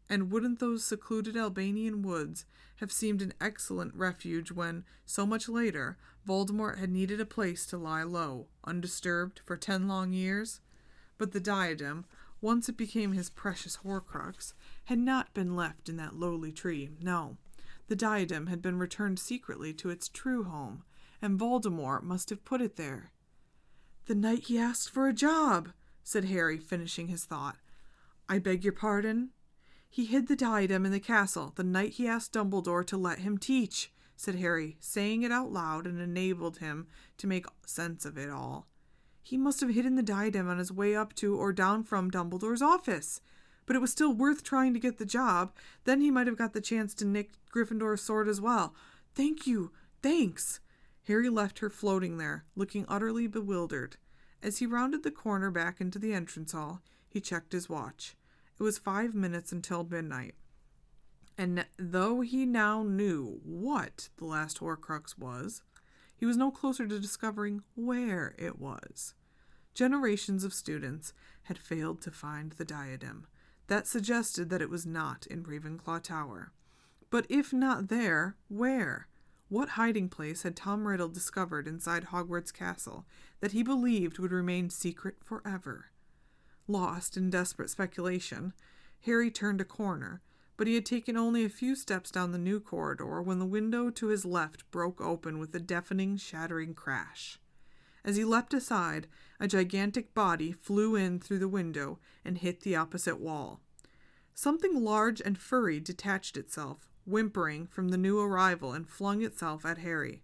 And wouldn't those secluded Albanian woods have seemed an excellent refuge when, so much later, Voldemort had needed a place to lie low, undisturbed, for ten long years? But the diadem, once it became his precious Horcrux, had not been left in that lowly tree, no. The diadem had been returned secretly to its true home, and Voldemort must have put it there. The night he asked for a job, said Harry, finishing his thought. I beg your pardon? He hid the diadem in the castle the night he asked Dumbledore to let him teach, said Harry, saying it out loud and enabled him to make sense of it all. He must have hidden the diadem on his way up to or down from Dumbledore's office. But it was still worth trying to get the job. Then he might have got the chance to nick Gryffindor's sword as well. Thank you. Thanks. Harry left her floating there, looking utterly bewildered. As he rounded the corner back into the entrance hall, he checked his watch. It was five minutes until midnight. And though he now knew what the last Horcrux was, he was no closer to discovering where it was. Generations of students had failed to find the diadem. That suggested that it was not in Ravenclaw Tower. But if not there, where? What hiding place had Tom Riddle discovered inside Hogwarts Castle that he believed would remain secret forever? Lost in desperate speculation, Harry turned a corner, but he had taken only a few steps down the new corridor when the window to his left broke open with a deafening, shattering crash. As he leapt aside, a gigantic body flew in through the window and hit the opposite wall. Something large and furry detached itself, whimpering from the new arrival, and flung itself at Harry.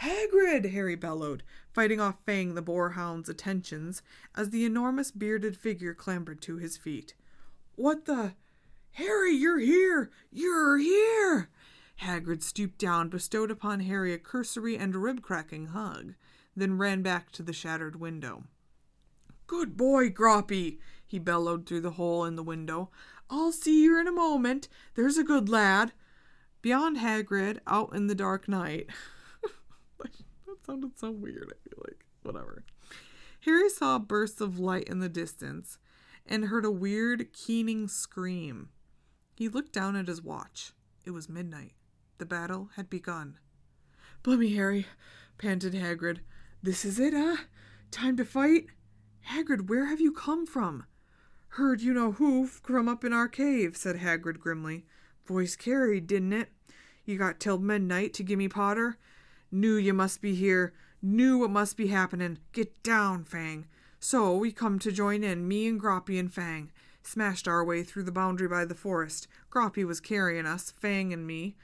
Hagrid! Harry bellowed, fighting off Fang the boarhound's attentions as the enormous bearded figure clambered to his feet. What the? Harry, you're here! You're here! Hagrid stooped down, bestowed upon Harry a cursory and rib cracking hug, then ran back to the shattered window. Good boy, Grawpy! he bellowed through the hole in the window. I'll see you in a moment. There's a good lad. Beyond Hagrid, out in the dark night. that sounded so weird, I feel like. Whatever. Harry saw bursts of light in the distance and heard a weird, keening scream. He looked down at his watch. It was midnight. The battle had begun. Blummy, Harry, panted Hagrid. This is it, huh? Time to fight? Hagrid, where have you come from? Heard you know who from up in our cave, said Hagrid grimly. Voice carried, didn't it? You got till midnight to gimme Potter? Knew you must be here. Knew what must be happening. Get down, Fang. So we come to join in, me and Grawpy and Fang. Smashed our way through the boundary by the forest. Grawpy was carrying us, Fang and me.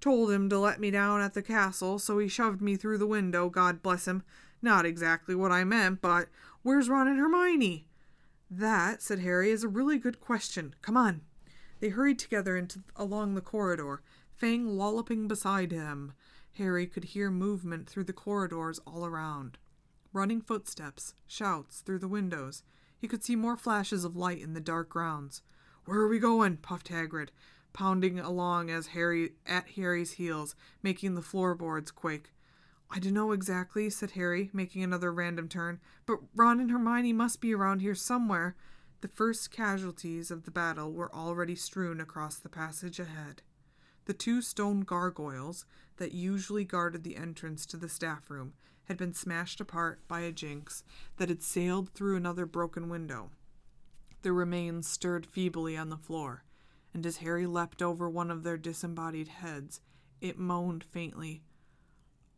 Told him to let me down at the castle, so he shoved me through the window, God bless him. Not exactly what I meant, but where's Ron and Hermione? That, said Harry, is a really good question. Come on. They hurried together into along the corridor, Fang lolloping beside him. Harry could hear movement through the corridors all around. Running footsteps, shouts through the windows. He could see more flashes of light in the dark grounds. Where are we going? puffed Hagrid, pounding along as Harry at Harry's heels, making the floorboards quake. I don't know exactly, said Harry, making another random turn, but Ron and Hermione must be around here somewhere. The first casualties of the battle were already strewn across the passage ahead. The two stone gargoyles that usually guarded the entrance to the staff room had been smashed apart by a jinx that had sailed through another broken window. The remains stirred feebly on the floor, and as Harry leapt over one of their disembodied heads, it moaned faintly,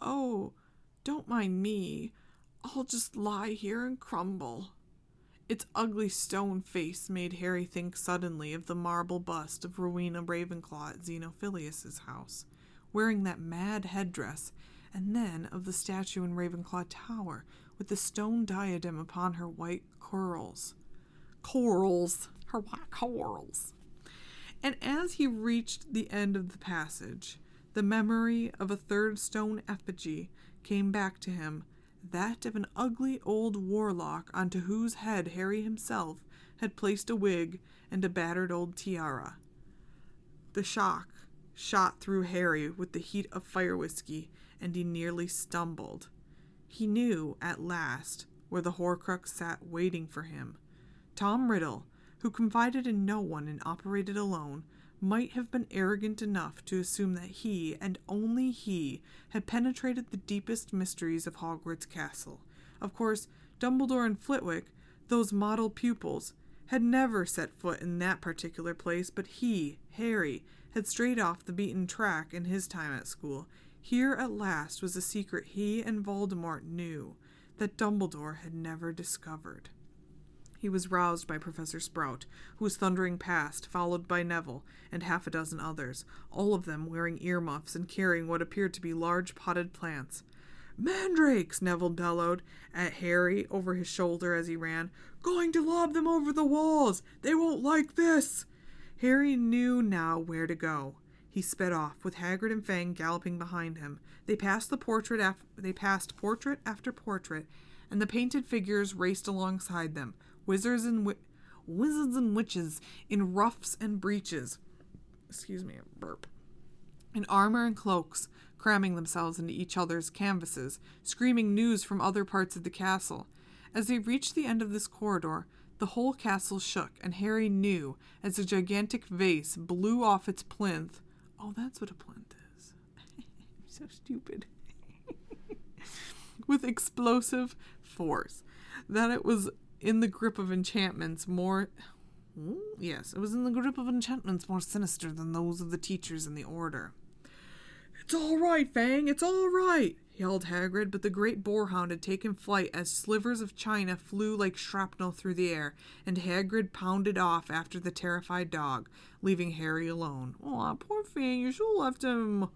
Oh, don't mind me. I'll just lie here and crumble. Its ugly stone face made Harry think suddenly of the marble bust of Rowena Ravenclaw at Xenophilius's house, wearing that mad headdress, and then of the statue in Ravenclaw Tower with the stone diadem upon her white curls. Corals, her white corals. And as he reached the end of the passage, the memory of a third stone effigy came back to him that of an ugly old warlock onto whose head Harry himself had placed a wig and a battered old tiara. The shock shot through Harry with the heat of fire whiskey, and he nearly stumbled. He knew, at last, where the Horcrux sat waiting for him. Tom Riddle, who confided in no one and operated alone, might have been arrogant enough to assume that he, and only he, had penetrated the deepest mysteries of Hogwarts Castle. Of course, Dumbledore and Flitwick, those model pupils, had never set foot in that particular place, but he, Harry, had strayed off the beaten track in his time at school. Here at last was a secret he and Voldemort knew that Dumbledore had never discovered. He was roused by Professor Sprout, who was thundering past, followed by Neville and half a dozen others, all of them wearing earmuffs and carrying what appeared to be large potted plants. Mandrakes! Neville bellowed at Harry over his shoulder as he ran. Going to lob them over the walls! They won't like this! Harry knew now where to go. He sped off, with Hagrid and Fang galloping behind him. They passed the portrait af- they passed portrait after portrait, and the painted figures raced alongside them, wizards and wi- wizards and witches in ruffs and breeches. Excuse me, burp. In armor and cloaks, cramming themselves into each other's canvases, screaming news from other parts of the castle. As they reached the end of this corridor, the whole castle shook, and Harry knew as a gigantic vase blew off its plinth. Oh, that's what a plinth is. so stupid. With explosive force. That it was in the grip of enchantments more. Yes, it was in the grip of enchantments more sinister than those of the teachers in the order. It's all right, Fang, it's all right, yelled Hagrid, but the great boarhound had taken flight as slivers of china flew like shrapnel through the air, and Hagrid pounded off after the terrified dog, leaving Harry alone. Aw, poor Fang, you should have left him,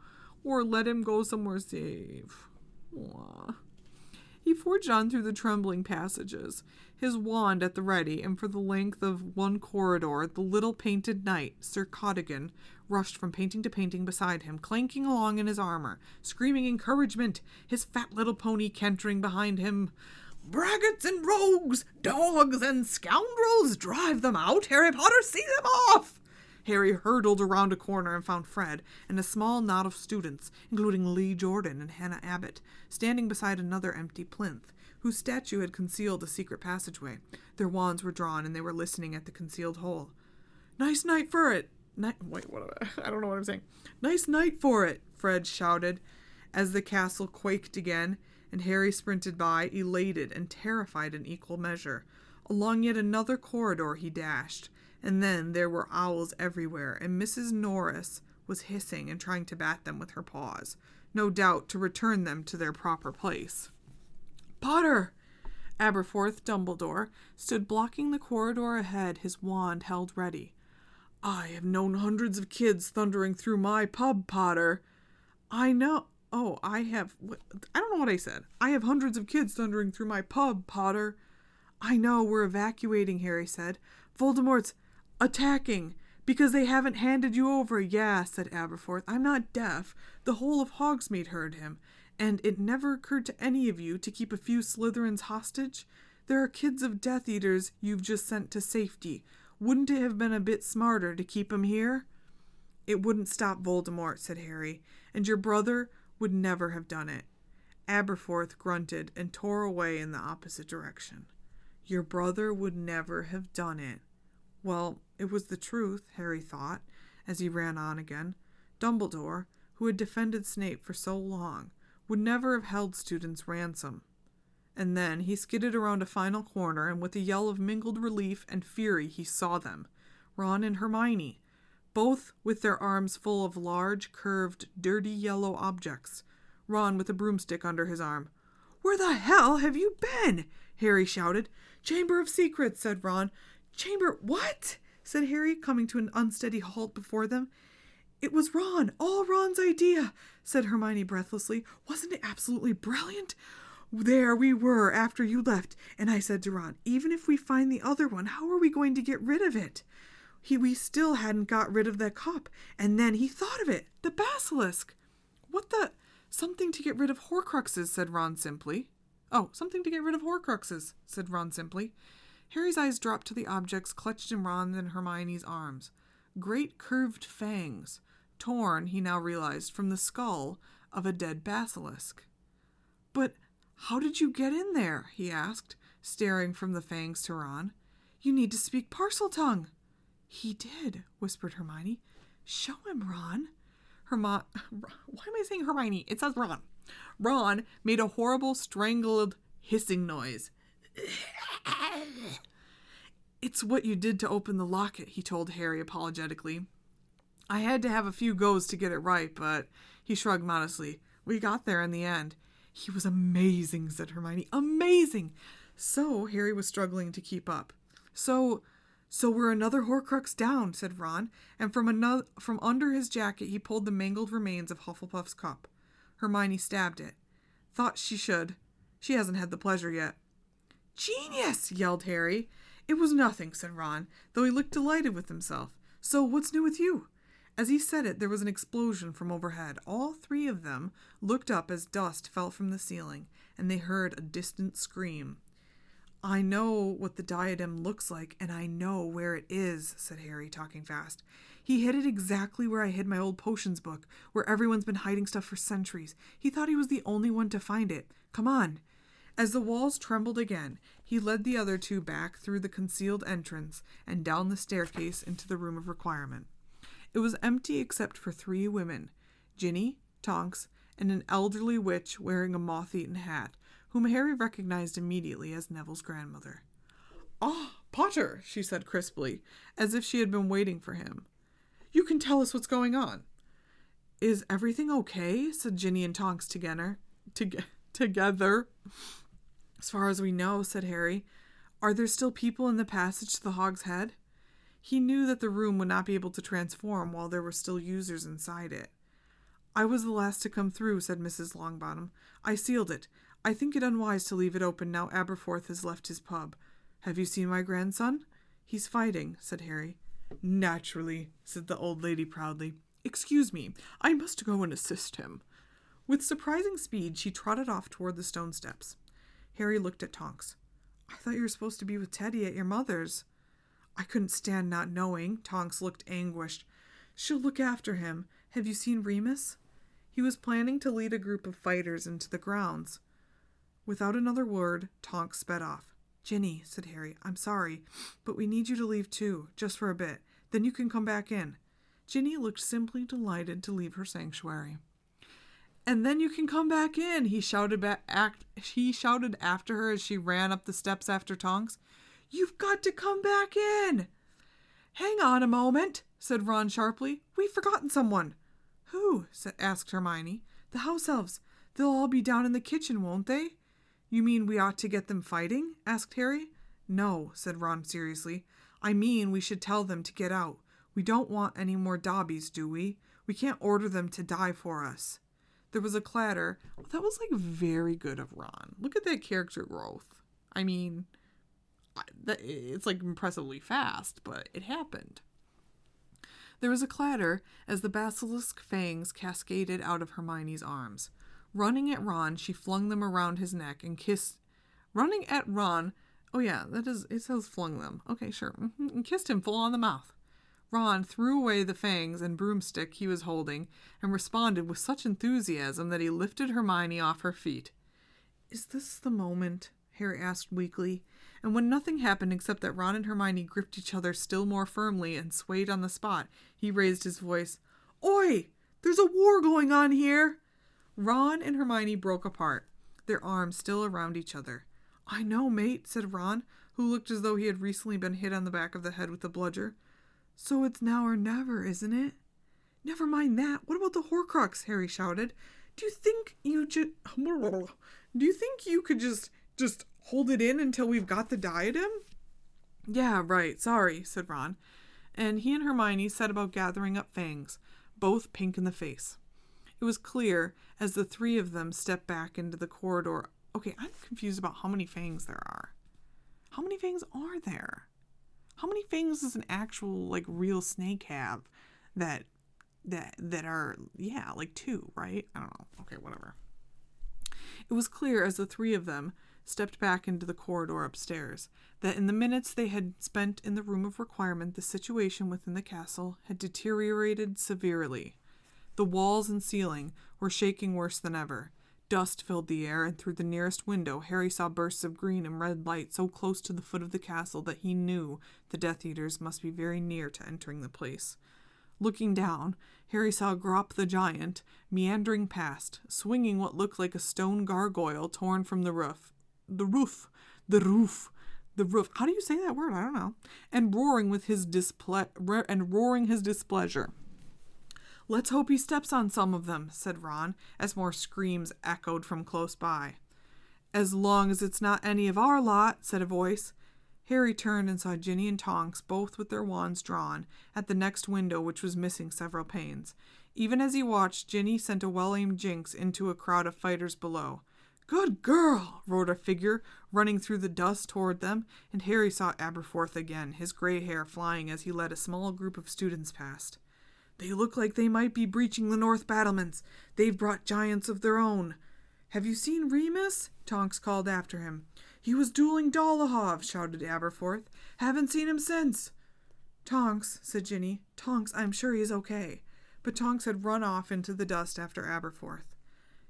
or let him go somewhere safe. Aw. He forged on through the trembling passages, his wand at the ready, and for the length of one corridor the little painted knight, Sir Cadogan, rushed from painting to painting beside him, clanking along in his armor, screaming encouragement, his fat little pony cantering behind him. Braggarts and rogues, dogs and scoundrels, drive them out, Harry Potter, see them off! Harry hurtled around a corner and found Fred and a small knot of students, including Lee Jordan and Hannah Abbott, standing beside another empty plinth, whose statue had concealed a secret passageway. Their wands were drawn and they were listening at the concealed hole. Nice night for it! Night. Wait, what? I, don't know what I'm saying. Nice night for it! Fred shouted as the castle quaked again, and Harry sprinted by, elated and terrified in equal measure. Along yet another corridor he dashed and then there were owls everywhere, and Mrs. Norris was hissing and trying to bat them with her paws, no doubt to return them to their proper place. Potter! Aberforth Dumbledore stood blocking the corridor ahead, his wand held ready. I have known hundreds of kids thundering through my pub, Potter. I know. Oh, I have. I don't know what I said. I have hundreds of kids thundering through my pub, Potter. I know, we're evacuating, Harry said. Voldemort's attacking because they haven't handed you over. Yeah, said Aberforth. I'm not deaf. The whole of Hogsmeade heard him. And it never occurred to any of you to keep a few Slytherins hostage? There are kids of Death Eaters you've just sent to safety. Wouldn't it have been a bit smarter to keep 'em here? It wouldn't stop Voldemort, said Harry, and your brother would never have done it. Aberforth grunted and tore away in the opposite direction. Your brother would never have done it. Well, it was the truth, Harry thought, as he ran on again. Dumbledore, who had defended Snape for so long, would never have held students ransom. And then he skidded around a final corner, and with a yell of mingled relief and fury, he saw them Ron and Hermione. both with their arms full of large, curved, dirty yellow objects. Ron with a broomstick under his arm. Where the hell have you been? Harry shouted. Chamber of Secrets, said Ron. Chamber what? said Harry, coming to an unsteady halt before them. It was Ron, all Ron's idea, said Hermione breathlessly. Wasn't it absolutely brilliant? There we were after you left, and I said to Ron, even if we find the other one, how are we going to get rid of it? He we still hadn't got rid of that cup, and then he thought of it. The basilisk. What the something to get rid of horcruxes, said Ron simply. Oh, something to get rid of horcruxes, said Ron simply. Harry's eyes dropped to the objects clutched in Ron's and Hermione's arms. Great curved fangs, torn, he now realized, from the skull of a dead basilisk. But how did you get in there? he asked, staring from the fangs to Ron. You need to speak Parseltongue. He did, whispered Hermione. Show him, Ron. Hermione. Why am I saying Hermione? It says Ron. Ron made a horrible, strangled, hissing noise. It's what you did to open the locket, he told Harry apologetically. I had to have a few goes to get it right, but he shrugged modestly. We got there in the end. He was amazing, said Hermione. Amazing! So Harry was struggling to keep up. So so we're another Horcrux down, said Ron, and from another from under his jacket he pulled the mangled remains of Hufflepuff's cup. Hermione stabbed it. Thought she should. She hasn't had the pleasure yet. Genius! yelled Harry. It was nothing, said Ron, though he looked delighted with himself. So what's new with you? As he said it, there was an explosion from overhead. All three of them looked up as dust fell from the ceiling, and they heard a distant scream. I know what the diadem looks like, and I know where it is, said Harry, talking fast. He hid it exactly where I hid my old potions book, where everyone's been hiding stuff for centuries. He thought he was the only one to find it. Come on. As the walls trembled again, he led the other two back through the concealed entrance and down the staircase into the room of requirement. It was empty except for three women Ginny, Tonks, and an elderly witch wearing a moth eaten hat whom Harry recognized immediately as Neville's grandmother. Ah, Potter, she said crisply, as if she had been waiting for him. You can tell us what's going on. Is everything okay? said Ginny and Tonks together. To- together. As far as we know, said Harry. Are there still people in the passage to the Hog's Head? He knew that the room would not be able to transform while there were still users inside it. I was the last to come through, said Mrs. Longbottom. I sealed it. I think it unwise to leave it open now Aberforth has left his pub. Have you seen my grandson? He's fighting, said Harry. Naturally, said the old lady proudly. Excuse me, I must go and assist him. With surprising speed, she trotted off toward the stone steps. Harry looked at Tonks. I thought you were supposed to be with Teddy at your mother's. I couldn't stand not knowing. Tonks looked anguished. She'll look after him. Have you seen Remus? He was planning to lead a group of fighters into the grounds. Without another word, Tonks sped off. Ginny, said Harry, I'm sorry, but we need you to leave too, just for a bit. Then you can come back in. Ginny looked simply delighted to leave her sanctuary. And then you can come back in, he shouted back act, he shouted after her as she ran up the steps after Tonks. You've got to come back in. Hang on a moment, said Ron sharply. We've forgotten someone. Who? asked Hermione. The house elves. They'll all be down in the kitchen, won't they? You mean we ought to get them fighting? asked Harry. No, said Ron seriously. I mean we should tell them to get out. We don't want any more Dobbies, do we? We can't order them to die for us. There was a clatter. that was like very good of Ron. Look at that character growth. I mean, it's like impressively fast, but it happened. There was a clatter as the basilisk fangs cascaded out of Hermione's arms. Running at Ron, she flung them around his neck and kissed. Running at Ron, oh yeah, that is it says flung them. Okay, sure, mm-hmm, and kissed him full on the mouth. Ron threw away the fangs and broomstick he was holding and responded with such enthusiasm that he lifted Hermione off her feet. Is this the moment? Harry asked weakly, and when nothing happened except that Ron and Hermione gripped each other still more firmly and swayed on the spot, he raised his voice. Oi! There's a war going on here! Ron and Hermione broke apart, their arms still around each other. I know, mate, said Ron, who looked as though he had recently been hit on the back of the head with a bludger. So it's now or never, isn't it? Never mind that. What about the Horcrux? Harry shouted. Do you think you just Do you think you could just just hold it in until we've got the diadem? Yeah, right. Sorry, said Ron. And he and Hermione set about gathering up fangs, both pink in the face. It was clear as the three of them stepped back into the corridor. Okay, I'm confused about how many fangs there are. How many fangs are there? How many fangs does an actual like real snake have that that that are yeah, like two, right? I don't know. Okay, whatever. It was clear as the three of them stepped back into the corridor upstairs that in the minutes they had spent in the room of requirement, the situation within the castle had deteriorated severely. The walls and ceiling were shaking worse than ever. Dust filled the air, and through the nearest window, Harry saw bursts of green and red light so close to the foot of the castle that he knew the Death Eaters must be very near to entering the place. Looking down, Harry saw Grawp the giant meandering past, swinging what looked like a stone gargoyle torn from the roof. The roof! The roof! The roof! How do you say that word? I don't know. And roaring with his disple- and roaring his displeasure. Let's hope he steps on some of them, said Ron, as more screams echoed from close by. As long as it's not any of our lot, said a voice. Harry turned and saw Ginny and Tonks, both with their wands drawn, at the next window, which was missing several panes. Even as he watched, Ginny sent a well aimed jinx into a crowd of fighters below. Good girl! roared a figure, running through the dust toward them, and Harry saw Aberforth again, his gray hair flying as he led a small group of students past. They look like they might be breaching the north battlements. They've brought giants of their own. Have you seen Remus? Tonks called after him. He was dueling Dolohov, shouted Aberforth. Haven't seen him since. Tonks, said Ginny. Tonks, I'm sure he's okay. But Tonks had run off into the dust after Aberforth.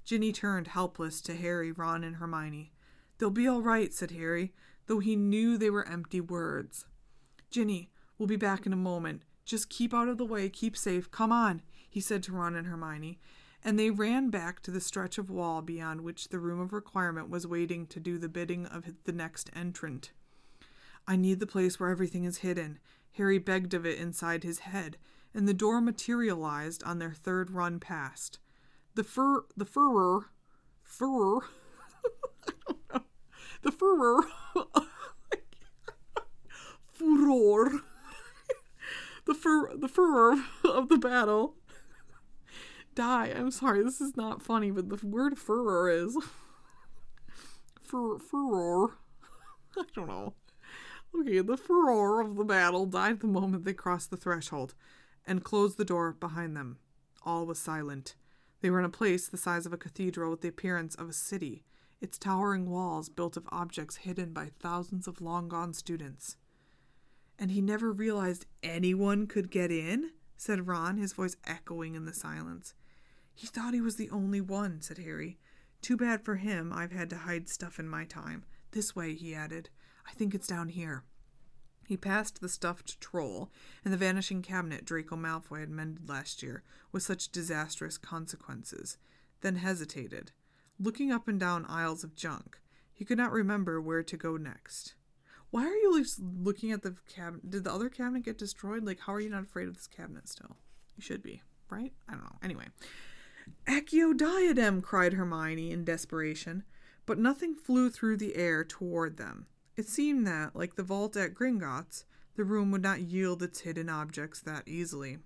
Ginny turned helpless to Harry, Ron, and Hermione. They'll be all right, said Harry, though he knew they were empty words. Ginny, we'll be back in a moment. Just keep out of the way, keep safe. Come on, he said to Ron and Hermione, and they ran back to the stretch of wall beyond which the room of requirement was waiting to do the bidding of the next entrant. I need the place where everything is hidden. Harry begged of it inside his head, and the door materialized on their third run past. The fur, the furrer, furrer, the furrer, furor the fur the furor of the battle die. I'm sorry, this is not funny, but the word furor is fur furor. I don't know. Okay, the furor of the battle died the moment they crossed the threshold and closed the door behind them. All was silent. They were in a place the size of a cathedral with the appearance of a city, its towering walls built of objects hidden by thousands of long gone students. And he never realized anyone could get in? said Ron, his voice echoing in the silence. He thought he was the only one, said Harry. Too bad for him, I've had to hide stuff in my time. This way, he added. I think it's down here. He passed the stuffed troll and the vanishing cabinet Draco Malfoy had mended last year with such disastrous consequences, then hesitated, looking up and down aisles of junk. He could not remember where to go next. Why are you looking at the cabinet? Did the other cabinet get destroyed? Like, how are you not afraid of this cabinet still? You should be, right? I don't know. Anyway. Accio diadem! cried Hermione in desperation, but nothing flew through the air toward them. It seemed that, like the vault at Gringotts, the room would not yield its hidden objects that easily.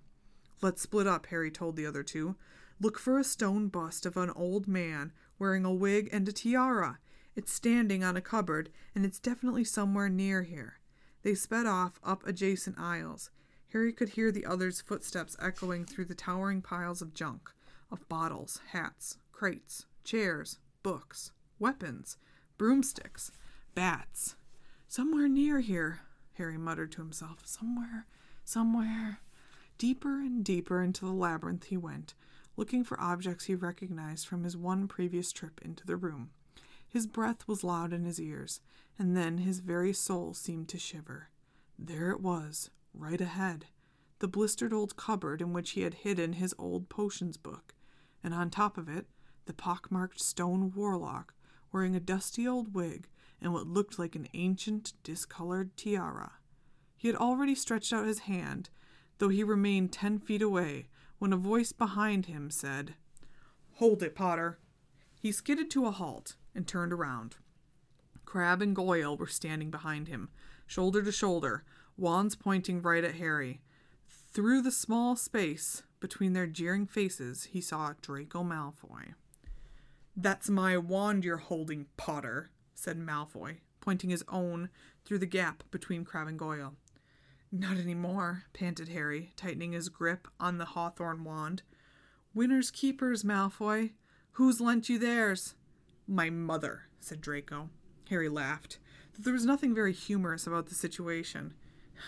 Let's split up, Harry told the other two. Look for a stone bust of an old man wearing a wig and a tiara. It's standing on a cupboard, and it's definitely somewhere near here. They sped off up adjacent aisles. Harry could hear the others' footsteps echoing through the towering piles of junk of bottles, hats, crates, chairs, books, weapons, broomsticks, bats. Somewhere near here, Harry muttered to himself. Somewhere, somewhere. Deeper and deeper into the labyrinth he went, looking for objects he recognized from his one previous trip into the room. His breath was loud in his ears, and then his very soul seemed to shiver. There it was, right ahead, the blistered old cupboard in which he had hidden his old potions book, and on top of it, the pockmarked stone warlock, wearing a dusty old wig and what looked like an ancient, discolored tiara. He had already stretched out his hand, though he remained ten feet away, when a voice behind him said, Hold it, Potter. He skidded to a halt and turned around. Crabbe and Goyle were standing behind him, shoulder to shoulder, wands pointing right at Harry. Through the small space between their jeering faces, he saw Draco Malfoy. That's my wand you're holding, Potter, said Malfoy, pointing his own through the gap between Crabbe and Goyle. Not any more, panted Harry, tightening his grip on the hawthorn wand. Winners keepers, Malfoy. Who's lent you theirs? My mother, said Draco. Harry laughed. There was nothing very humorous about the situation.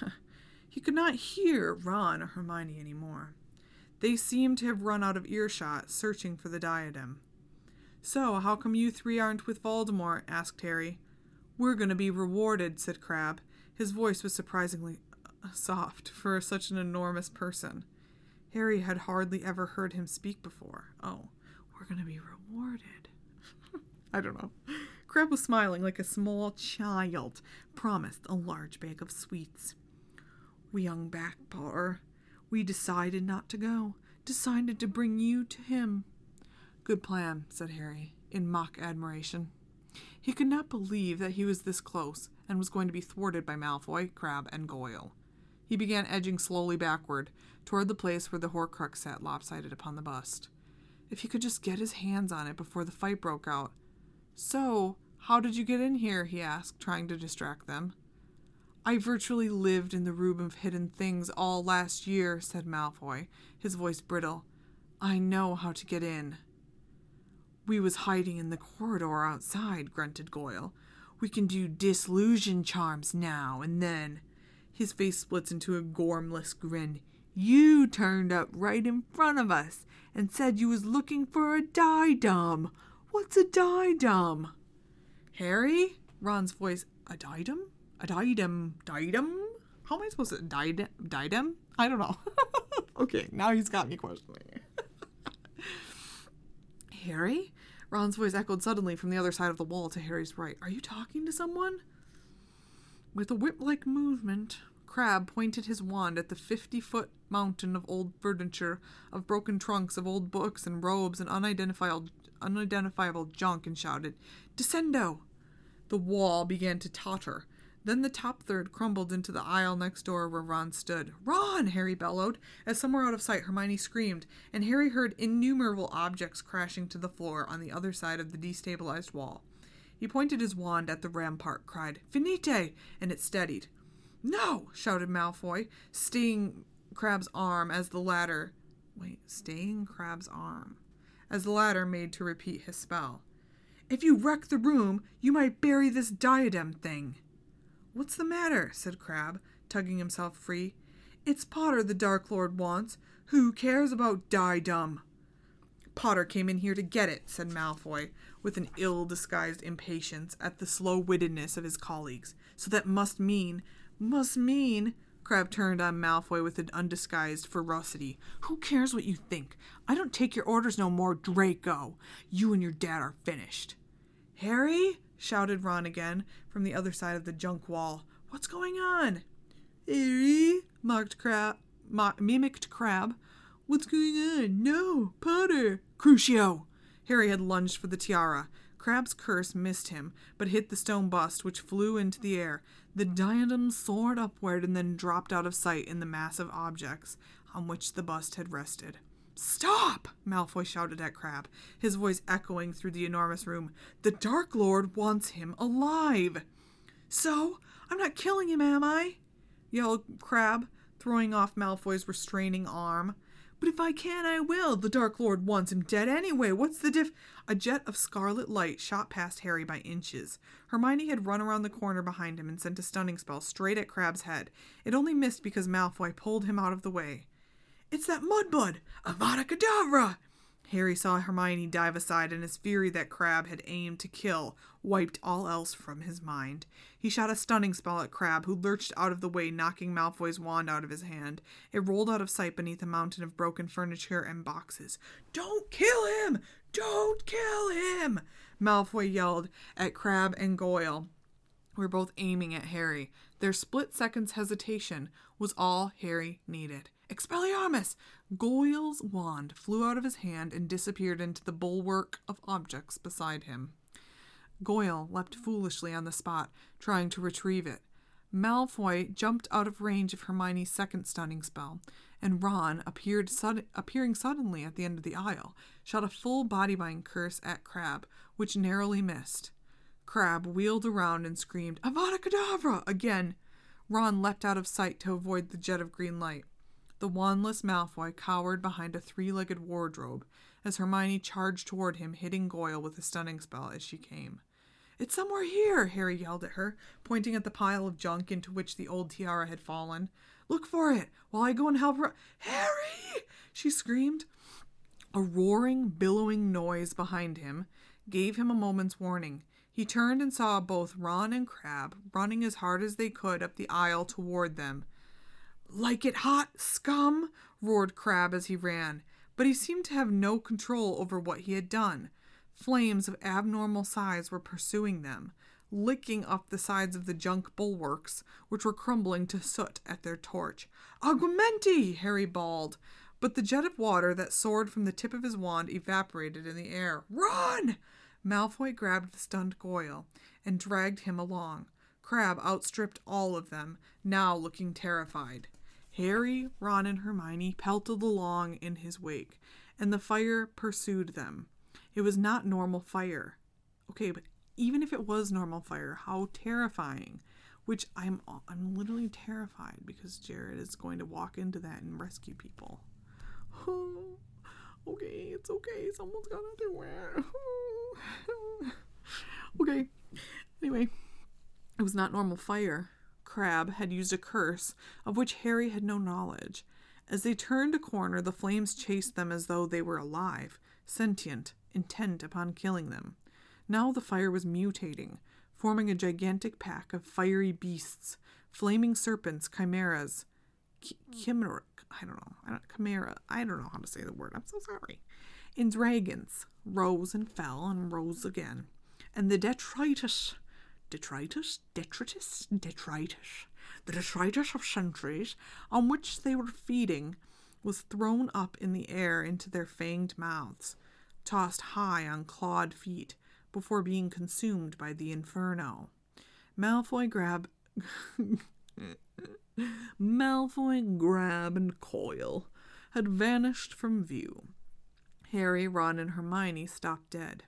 he could not hear Ron or Hermione any more. They seemed to have run out of earshot, searching for the diadem. So, how come you three aren't with Voldemort? asked Harry. We're going to be rewarded, said Crabbe. His voice was surprisingly uh, soft for such an enormous person. Harry had hardly ever heard him speak before. Oh, we're going to be rewarded. I don't know. Crabbe was smiling like a small child, promised a large bag of sweets. We hung back, Potter. We decided not to go, decided to bring you to him. Good plan, said Harry, in mock admiration. He could not believe that he was this close and was going to be thwarted by Malfoy, Crabbe, and Goyle. He began edging slowly backward, toward the place where the Horcrux sat lopsided upon the bust. If he could just get his hands on it before the fight broke out. So, how did you get in here? he asked, trying to distract them. I virtually lived in the room of hidden things all last year, said Malfoy, his voice brittle. I know how to get in. We was hiding in the corridor outside, grunted Goyle. We can do disillusion charms now and then. His face splits into a gormless grin. You turned up right in front of us and said you was looking for a diadem. What's a diadem? Harry? Ron's voice. A diadem? A diadem? Diadem? How am I supposed to diadem? Diadem? I don't know. okay, now he's got me questioning. Harry? Ron's voice echoed suddenly from the other side of the wall to Harry's right. Are you talking to someone? With a whip like movement, Crabbe pointed his wand at the fifty foot mountain of old furniture, of broken trunks, of old books and robes and unidentifiable, unidentifiable junk, and shouted, Descendo! The wall began to totter. Then the top third crumbled into the aisle next door where Ron stood. Ron! Harry bellowed. As somewhere out of sight, Hermione screamed, and Harry heard innumerable objects crashing to the floor on the other side of the destabilized wall. He pointed his wand at the rampart, cried, Finite! and it steadied. No! shouted Malfoy, staying Crabbe's arm as the latter. Wait, staying Crabbe's arm. As the latter made to repeat his spell. If you wreck the room, you might bury this diadem thing. What's the matter? said Crabbe, tugging himself free. It's Potter the Dark Lord wants. Who cares about diadem? Potter came in here to get it, said Malfoy, with an ill disguised impatience at the slow wittedness of his colleagues. So that must mean, must mean. Crabbe turned on Malfoy with an undisguised ferocity. Who cares what you think? I don't take your orders no more, Draco. You and your dad are finished. Harry? Shouted Ron again from the other side of the junk wall. What's going on? Harry? mocked Crabbe, mo- mimicked Crabbe. What's going on? No, Potter. Crucio! Harry had lunged for the tiara. Crabbe's curse missed him, but hit the stone bust, which flew into the air. The diadem soared upward and then dropped out of sight in the mass of objects on which the bust had rested. Stop! Malfoy shouted at Crabbe, his voice echoing through the enormous room. The Dark Lord wants him alive! So, I'm not killing him, am I? yelled Crabbe, throwing off Malfoy's restraining arm. But if I can, I will. The Dark Lord wants him dead anyway. What's the diff? A jet of scarlet light shot past Harry by inches. Hermione had run around the corner behind him and sent a stunning spell straight at Crabbe's head. It only missed because Malfoy pulled him out of the way. It's that mudblood! Avada Kedavra! Harry saw Hermione dive aside, and his fury that Crabbe had aimed to kill wiped all else from his mind. He shot a stunning spell at Crabbe, who lurched out of the way, knocking Malfoy's wand out of his hand. It rolled out of sight beneath a mountain of broken furniture and boxes. Don't kill him! Don't kill him! Malfoy yelled at Crabbe and Goyle, were both aiming at Harry. Their split second's hesitation was all Harry needed Expelliarmus! Goyle's wand flew out of his hand and disappeared into the bulwark of objects beside him. Goyle leapt foolishly on the spot, trying to retrieve it. Malfoy jumped out of range of Hermione's second stunning spell, and Ron appeared sud- appearing suddenly at the end of the aisle, shot a full bodybind curse at Crabbe, which narrowly missed. Crabbe wheeled around and screamed, Avada Kedavra! again. Ron leapt out of sight to avoid the jet of green light. The wandless Malfoy cowered behind a three legged wardrobe as Hermione charged toward him, hitting Goyle with a stunning spell as she came. It's somewhere here, Harry yelled at her, pointing at the pile of junk into which the old tiara had fallen. Look for it while I go and help her. Harry! she screamed. A roaring, billowing noise behind him gave him a moment's warning. He turned and saw both Ron and Crabbe running as hard as they could up the aisle toward them. Like it hot, scum! roared Crabbe as he ran, but he seemed to have no control over what he had done. Flames of abnormal size were pursuing them, licking up the sides of the junk bulwarks, which were crumbling to soot at their torch. Aguamenti! Harry bawled, but the jet of water that soared from the tip of his wand evaporated in the air. Run! Malfoy grabbed the stunned Goyle and dragged him along. Crabbe outstripped all of them, now looking terrified. Harry, Ron, and Hermione pelted along in his wake, and the fire pursued them. It was not normal fire. Okay, but even if it was normal fire, how terrifying. Which I'm I'm literally terrified because Jared is going to walk into that and rescue people. okay, it's okay. Someone's gonna do it. okay. Anyway, it was not normal fire. Crabbe had used a curse of which Harry had no knowledge. As they turned a corner, the flames chased them as though they were alive, sentient, intent upon killing them. Now the fire was mutating, forming a gigantic pack of fiery beasts, flaming serpents, chimeras, chimera, I don't know, I don't, chimera, I don't know how to say the word, I'm so sorry, and dragons rose and fell and rose again, and the detritus, detritus, detritus, detritus, the detritus of centuries on which they were feeding was thrown up in the air into their fanged mouths tossed high on clawed feet before being consumed by the inferno. Malfoy grab Malfoy, Grab, and Coil had vanished from view. Harry, Ron, and Hermione stopped dead.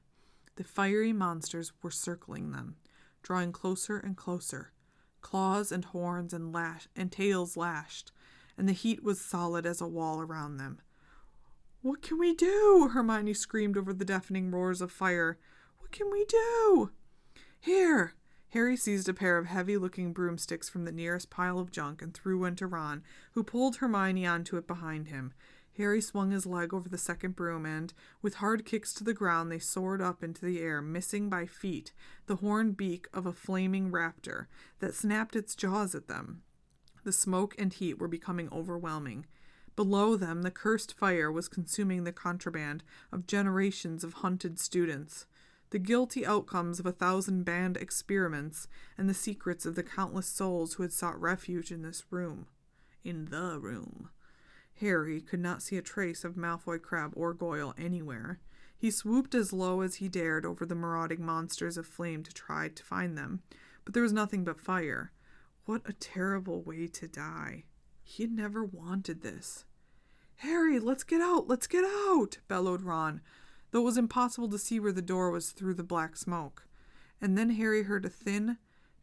The fiery monsters were circling them, drawing closer and closer. Claws and horns and lash and tails lashed, and the heat was solid as a wall around them. What can we do? Hermione screamed over the deafening roars of fire. What can we do? Here! Harry seized a pair of heavy looking broomsticks from the nearest pile of junk and threw one to Ron, who pulled Hermione onto it behind him. Harry swung his leg over the second broom, and, with hard kicks to the ground, they soared up into the air, missing by feet the horned beak of a flaming raptor that snapped its jaws at them. The smoke and heat were becoming overwhelming. Below them, the cursed fire was consuming the contraband of generations of hunted students, the guilty outcomes of a thousand banned experiments, and the secrets of the countless souls who had sought refuge in this room. In the room. Harry could not see a trace of Malfoy, Crabbe, or Goyle anywhere. He swooped as low as he dared over the marauding monsters of flame to try to find them, but there was nothing but fire. What a terrible way to die. He had never wanted this. Harry, let's get out, let's get out, bellowed Ron, though it was impossible to see where the door was through the black smoke. And then Harry heard a thin,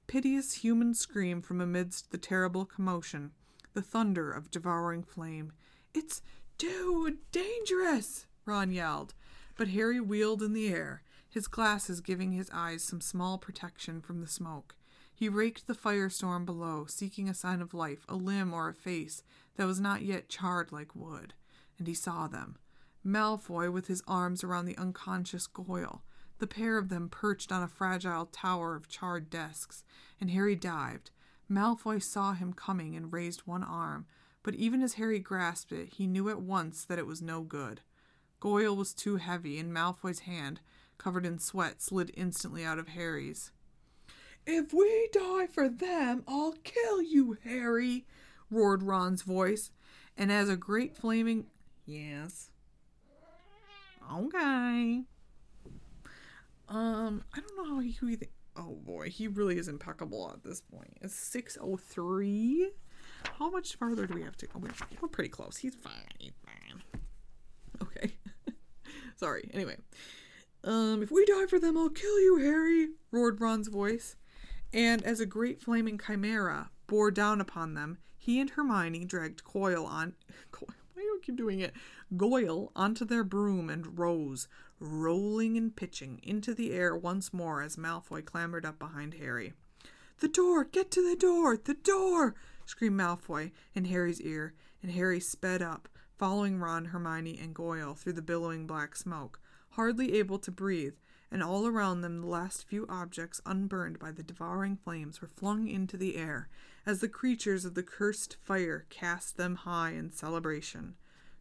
piteous human scream from amidst the terrible commotion, the thunder of devouring flame. It's too dangerous, Ron yelled, but Harry wheeled in the air, his glasses giving his eyes some small protection from the smoke. He raked the firestorm below, seeking a sign of life, a limb or a face that was not yet charred like wood, and he saw them. Malfoy with his arms around the unconscious Goyle, the pair of them perched on a fragile tower of charred desks, and Harry dived. Malfoy saw him coming and raised one arm, but even as Harry grasped it, he knew at once that it was no good. Goyle was too heavy, and Malfoy's hand, covered in sweat, slid instantly out of Harry's. If we die for them, I'll kill you, Harry, roared Ron's voice, And as a great flaming. Yes. Okay. Um, I don't know how think. Oh boy, he really is impeccable at this point. It's 603. How much farther do we have to go? We're, pretty close. He's fine. He's fine. Okay. Sorry. Anyway. Um, if we die for them, I'll kill you, Harry, roared Ron's voice. And as a great flaming chimera bore down upon them, he and Hermione dragged Coil on. Why do I keep doing it? Goyle onto their broom and rose, rolling and pitching into the air once more as Malfoy clambered up behind Harry. The door! Get to the door! The door! screamed Malfoy in Harry's ear, and Harry sped up, following Ron, Hermione, and Goyle through the billowing black smoke, hardly able to breathe, and all around them the last few objects unburned by the devouring flames were flung into the air as the creatures of the cursed fire cast them high in celebration.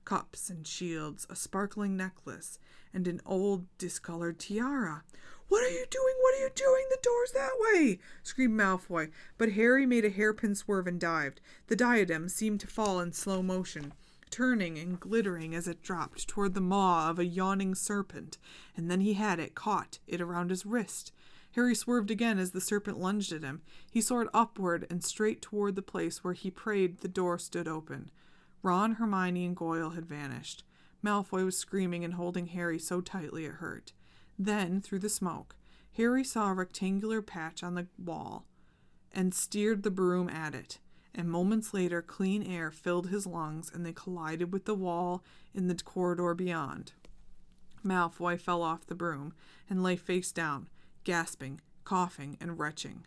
Cups and shields, a sparkling necklace, and an old discolored tiara. What are you doing? What are you doing? The door's that way! screamed Malfoy, but Harry made a hairpin swerve and dived. The diadem seemed to fall in slow motion, turning and glittering as it dropped toward the maw of a yawning serpent, and then he had it, caught it around his wrist. Harry swerved again as the serpent lunged at him. He soared upward and straight toward the place where he prayed the door stood open. Ron, Hermione, and Goyle had vanished. Malfoy was screaming and holding Harry so tightly it hurt. Then, through the smoke, Harry saw a rectangular patch on the wall and steered the broom at it. And moments later, clean air filled his lungs and they collided with the wall in the corridor beyond. Malfoy fell off the broom and lay face down, gasping, coughing, and retching.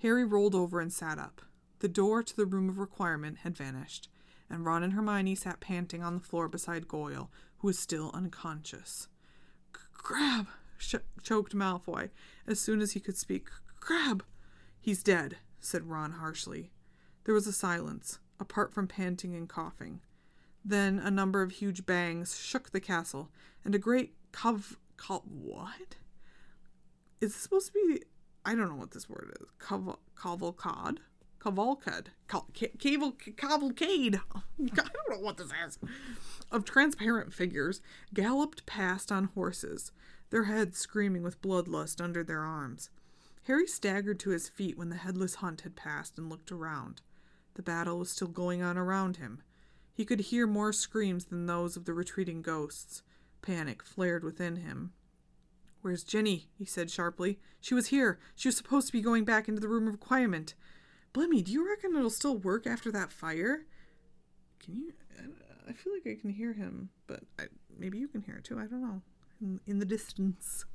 Harry rolled over and sat up. The door to the room of requirement had vanished, and Ron and Hermione sat panting on the floor beside Goyle, who was still unconscious. Sh- choked Malfoy as soon as he could speak. Crabbe! He's dead, said Ron harshly. There was a silence, apart from panting and coughing. Then a number of huge bangs shook the castle, and a great cov. cov what? Is this supposed to be? I don't know what this word is. Caval- cavalcade? Cavalcade. Cavalcade. I don't know what this is. Of transparent figures galloped past on horses, their heads screaming with bloodlust under their arms. Harry staggered to his feet when the headless hunt had passed and looked around. The battle was still going on around him. He could hear more screams than those of the retreating ghosts. Panic flared within him. Where's Ginny? he said sharply. She was here. She was supposed to be going back into the room of requirement. Blimmy, do you reckon it'll still work after that fire? Can you? I feel like I can hear him, but I, maybe you can hear it too. I don't know. In, in the distance.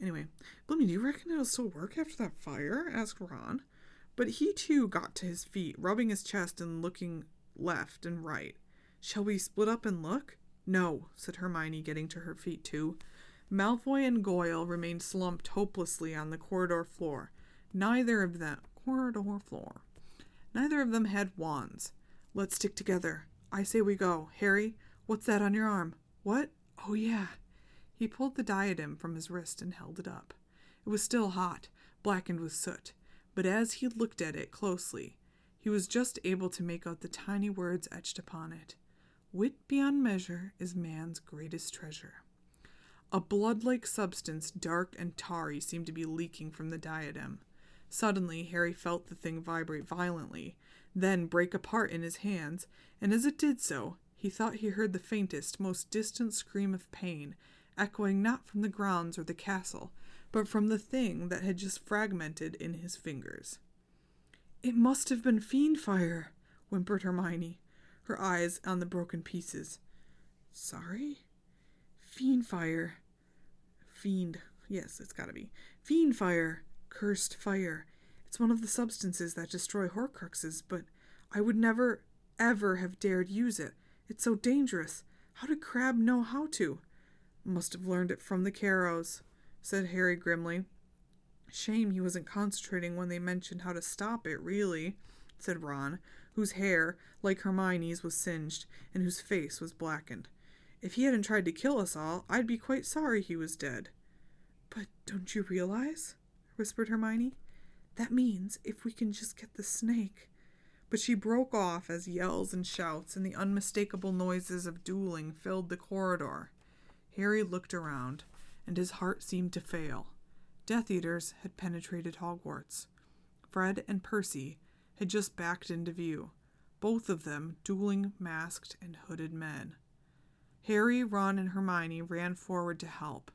Anyway, Blimmy, do you reckon it'll still work after that fire? asked Ron. But he too got to his feet, rubbing his chest and looking left and right. Shall we split up and look? No, said Hermione, getting to her feet too. Malfoy and Goyle remained slumped hopelessly on the corridor floor. Neither of them corridor floor. Neither of them had wands. Let's stick together. I say we go. Harry, what's that on your arm? What? Oh yeah. He pulled the diadem from his wrist and held it up. It was still hot, blackened with soot, but as he looked at it closely, he was just able to make out the tiny words etched upon it. Wit beyond measure is man's greatest treasure. A blood like substance, dark and tarry, seemed to be leaking from the diadem. Suddenly, Harry felt the thing vibrate violently, then break apart in his hands, and as it did so, he thought he heard the faintest, most distant scream of pain, echoing not from the grounds or the castle, but from the thing that had just fragmented in his fingers. It must have been Fiendfyre, whimpered Hermione, her eyes on the broken pieces. Sorry? Fiendfyre. Fiend. Yes, it's gotta be. Fiendfyre. Cursed fire. It's one of the substances that destroy Horcruxes, but I would never, ever have dared use it. It's so dangerous. How did Crabbe know how to? Must have learned it from the Carrows, said Harry grimly. Shame he wasn't concentrating when they mentioned how to stop it, really, said Ron, whose hair, like Hermione's, was singed, and whose face was blackened. If he hadn't tried to kill us all, I'd be quite sorry he was dead. But don't you realize? Whispered Hermione. That means if we can just get the snake. but she broke off as yells and shouts and the unmistakable noises of dueling filled the corridor. Harry looked around, and his heart seemed to fail. Death Eaters had penetrated Hogwarts. Fred and Percy had just backed into view, both of them dueling masked and hooded men. Harry, Ron, and Hermione ran forward to help.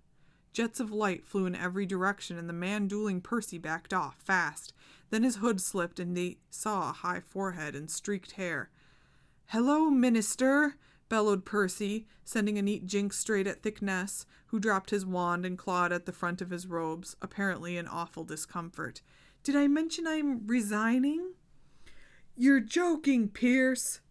Jets of light flew in every direction, and the man dueling Percy backed off fast. Then his hood slipped, and they saw a high forehead and streaked hair. Hello, Minister! bellowed Percy, sending a neat jinx straight at Thicknesse, who dropped his wand and clawed at the front of his robes, apparently in awful discomfort. Did I mention I'm resigning? You're joking, Pierce.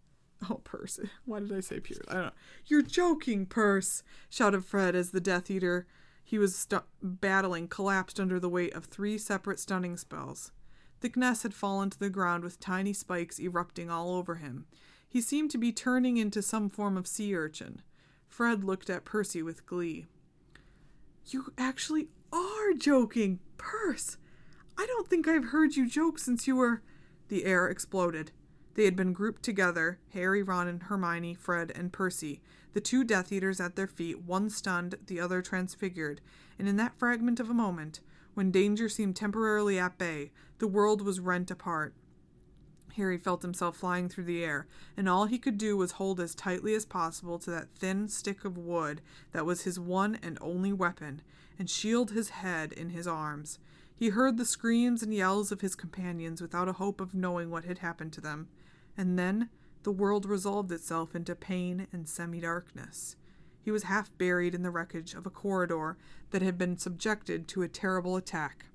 Oh, Percy. Why did I say Pierce? I don't know. You're joking, Perce, shouted Fred as the Death Eater he was stu- battling collapsed under the weight of three separate stunning spells. Thicknesse had fallen to the ground with tiny spikes erupting all over him. He seemed to be turning into some form of sea urchin. Fred looked at Percy with glee. You actually are joking, Perce! I don't think I've heard you joke since you were. The air exploded. They had been grouped together Harry, Ron, and Hermione, Fred, and Percy, the two Death Eaters at their feet, one stunned, the other transfigured, and in that fragment of a moment, when danger seemed temporarily at bay, the world was rent apart. Harry felt himself flying through the air, and all he could do was hold as tightly as possible to that thin stick of wood that was his one and only weapon, and shield his head in his arms. He heard the screams and yells of his companions without a hope of knowing what had happened to them, and then the world resolved itself into pain and semi darkness. He was half buried in the wreckage of a corridor that had been subjected to a terrible attack.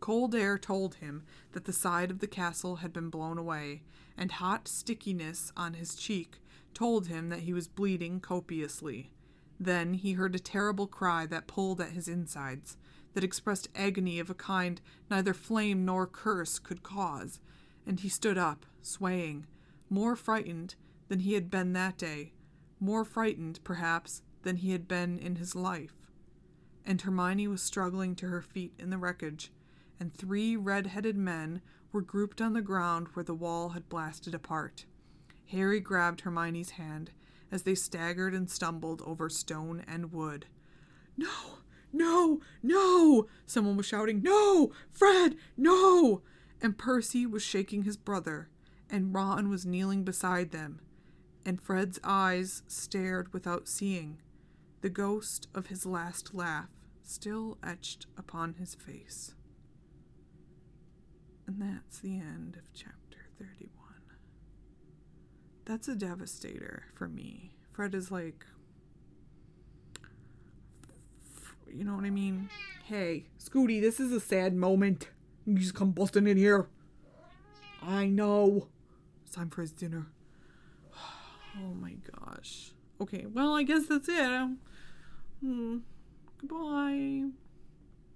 Cold air told him that the side of the castle had been blown away, and hot stickiness on his cheek told him that he was bleeding copiously. Then he heard a terrible cry that pulled at his insides, that expressed agony of a kind neither flame nor curse could cause, and he stood up, swaying, more frightened than he had been that day, more frightened, perhaps, than he had been in his life. And Hermione was struggling to her feet in the wreckage, and three red headed men were grouped on the ground where the wall had blasted apart. Harry grabbed Hermione's hand as they staggered and stumbled over stone and wood. No, no, no! Someone was shouting, No! Fred, no! And Percy was shaking his brother, and Ron was kneeling beside them, and Fred's eyes stared without seeing, the ghost of his last laugh still etched upon his face. And that's the end of chapter 31. That's a devastator for me. Fred is like, you know what I mean? Hey, Scooty, this is a sad moment. You just come busting in here. I know. It's time for his dinner. Oh my gosh. Okay, well, I guess that's it. Hmm. Goodbye.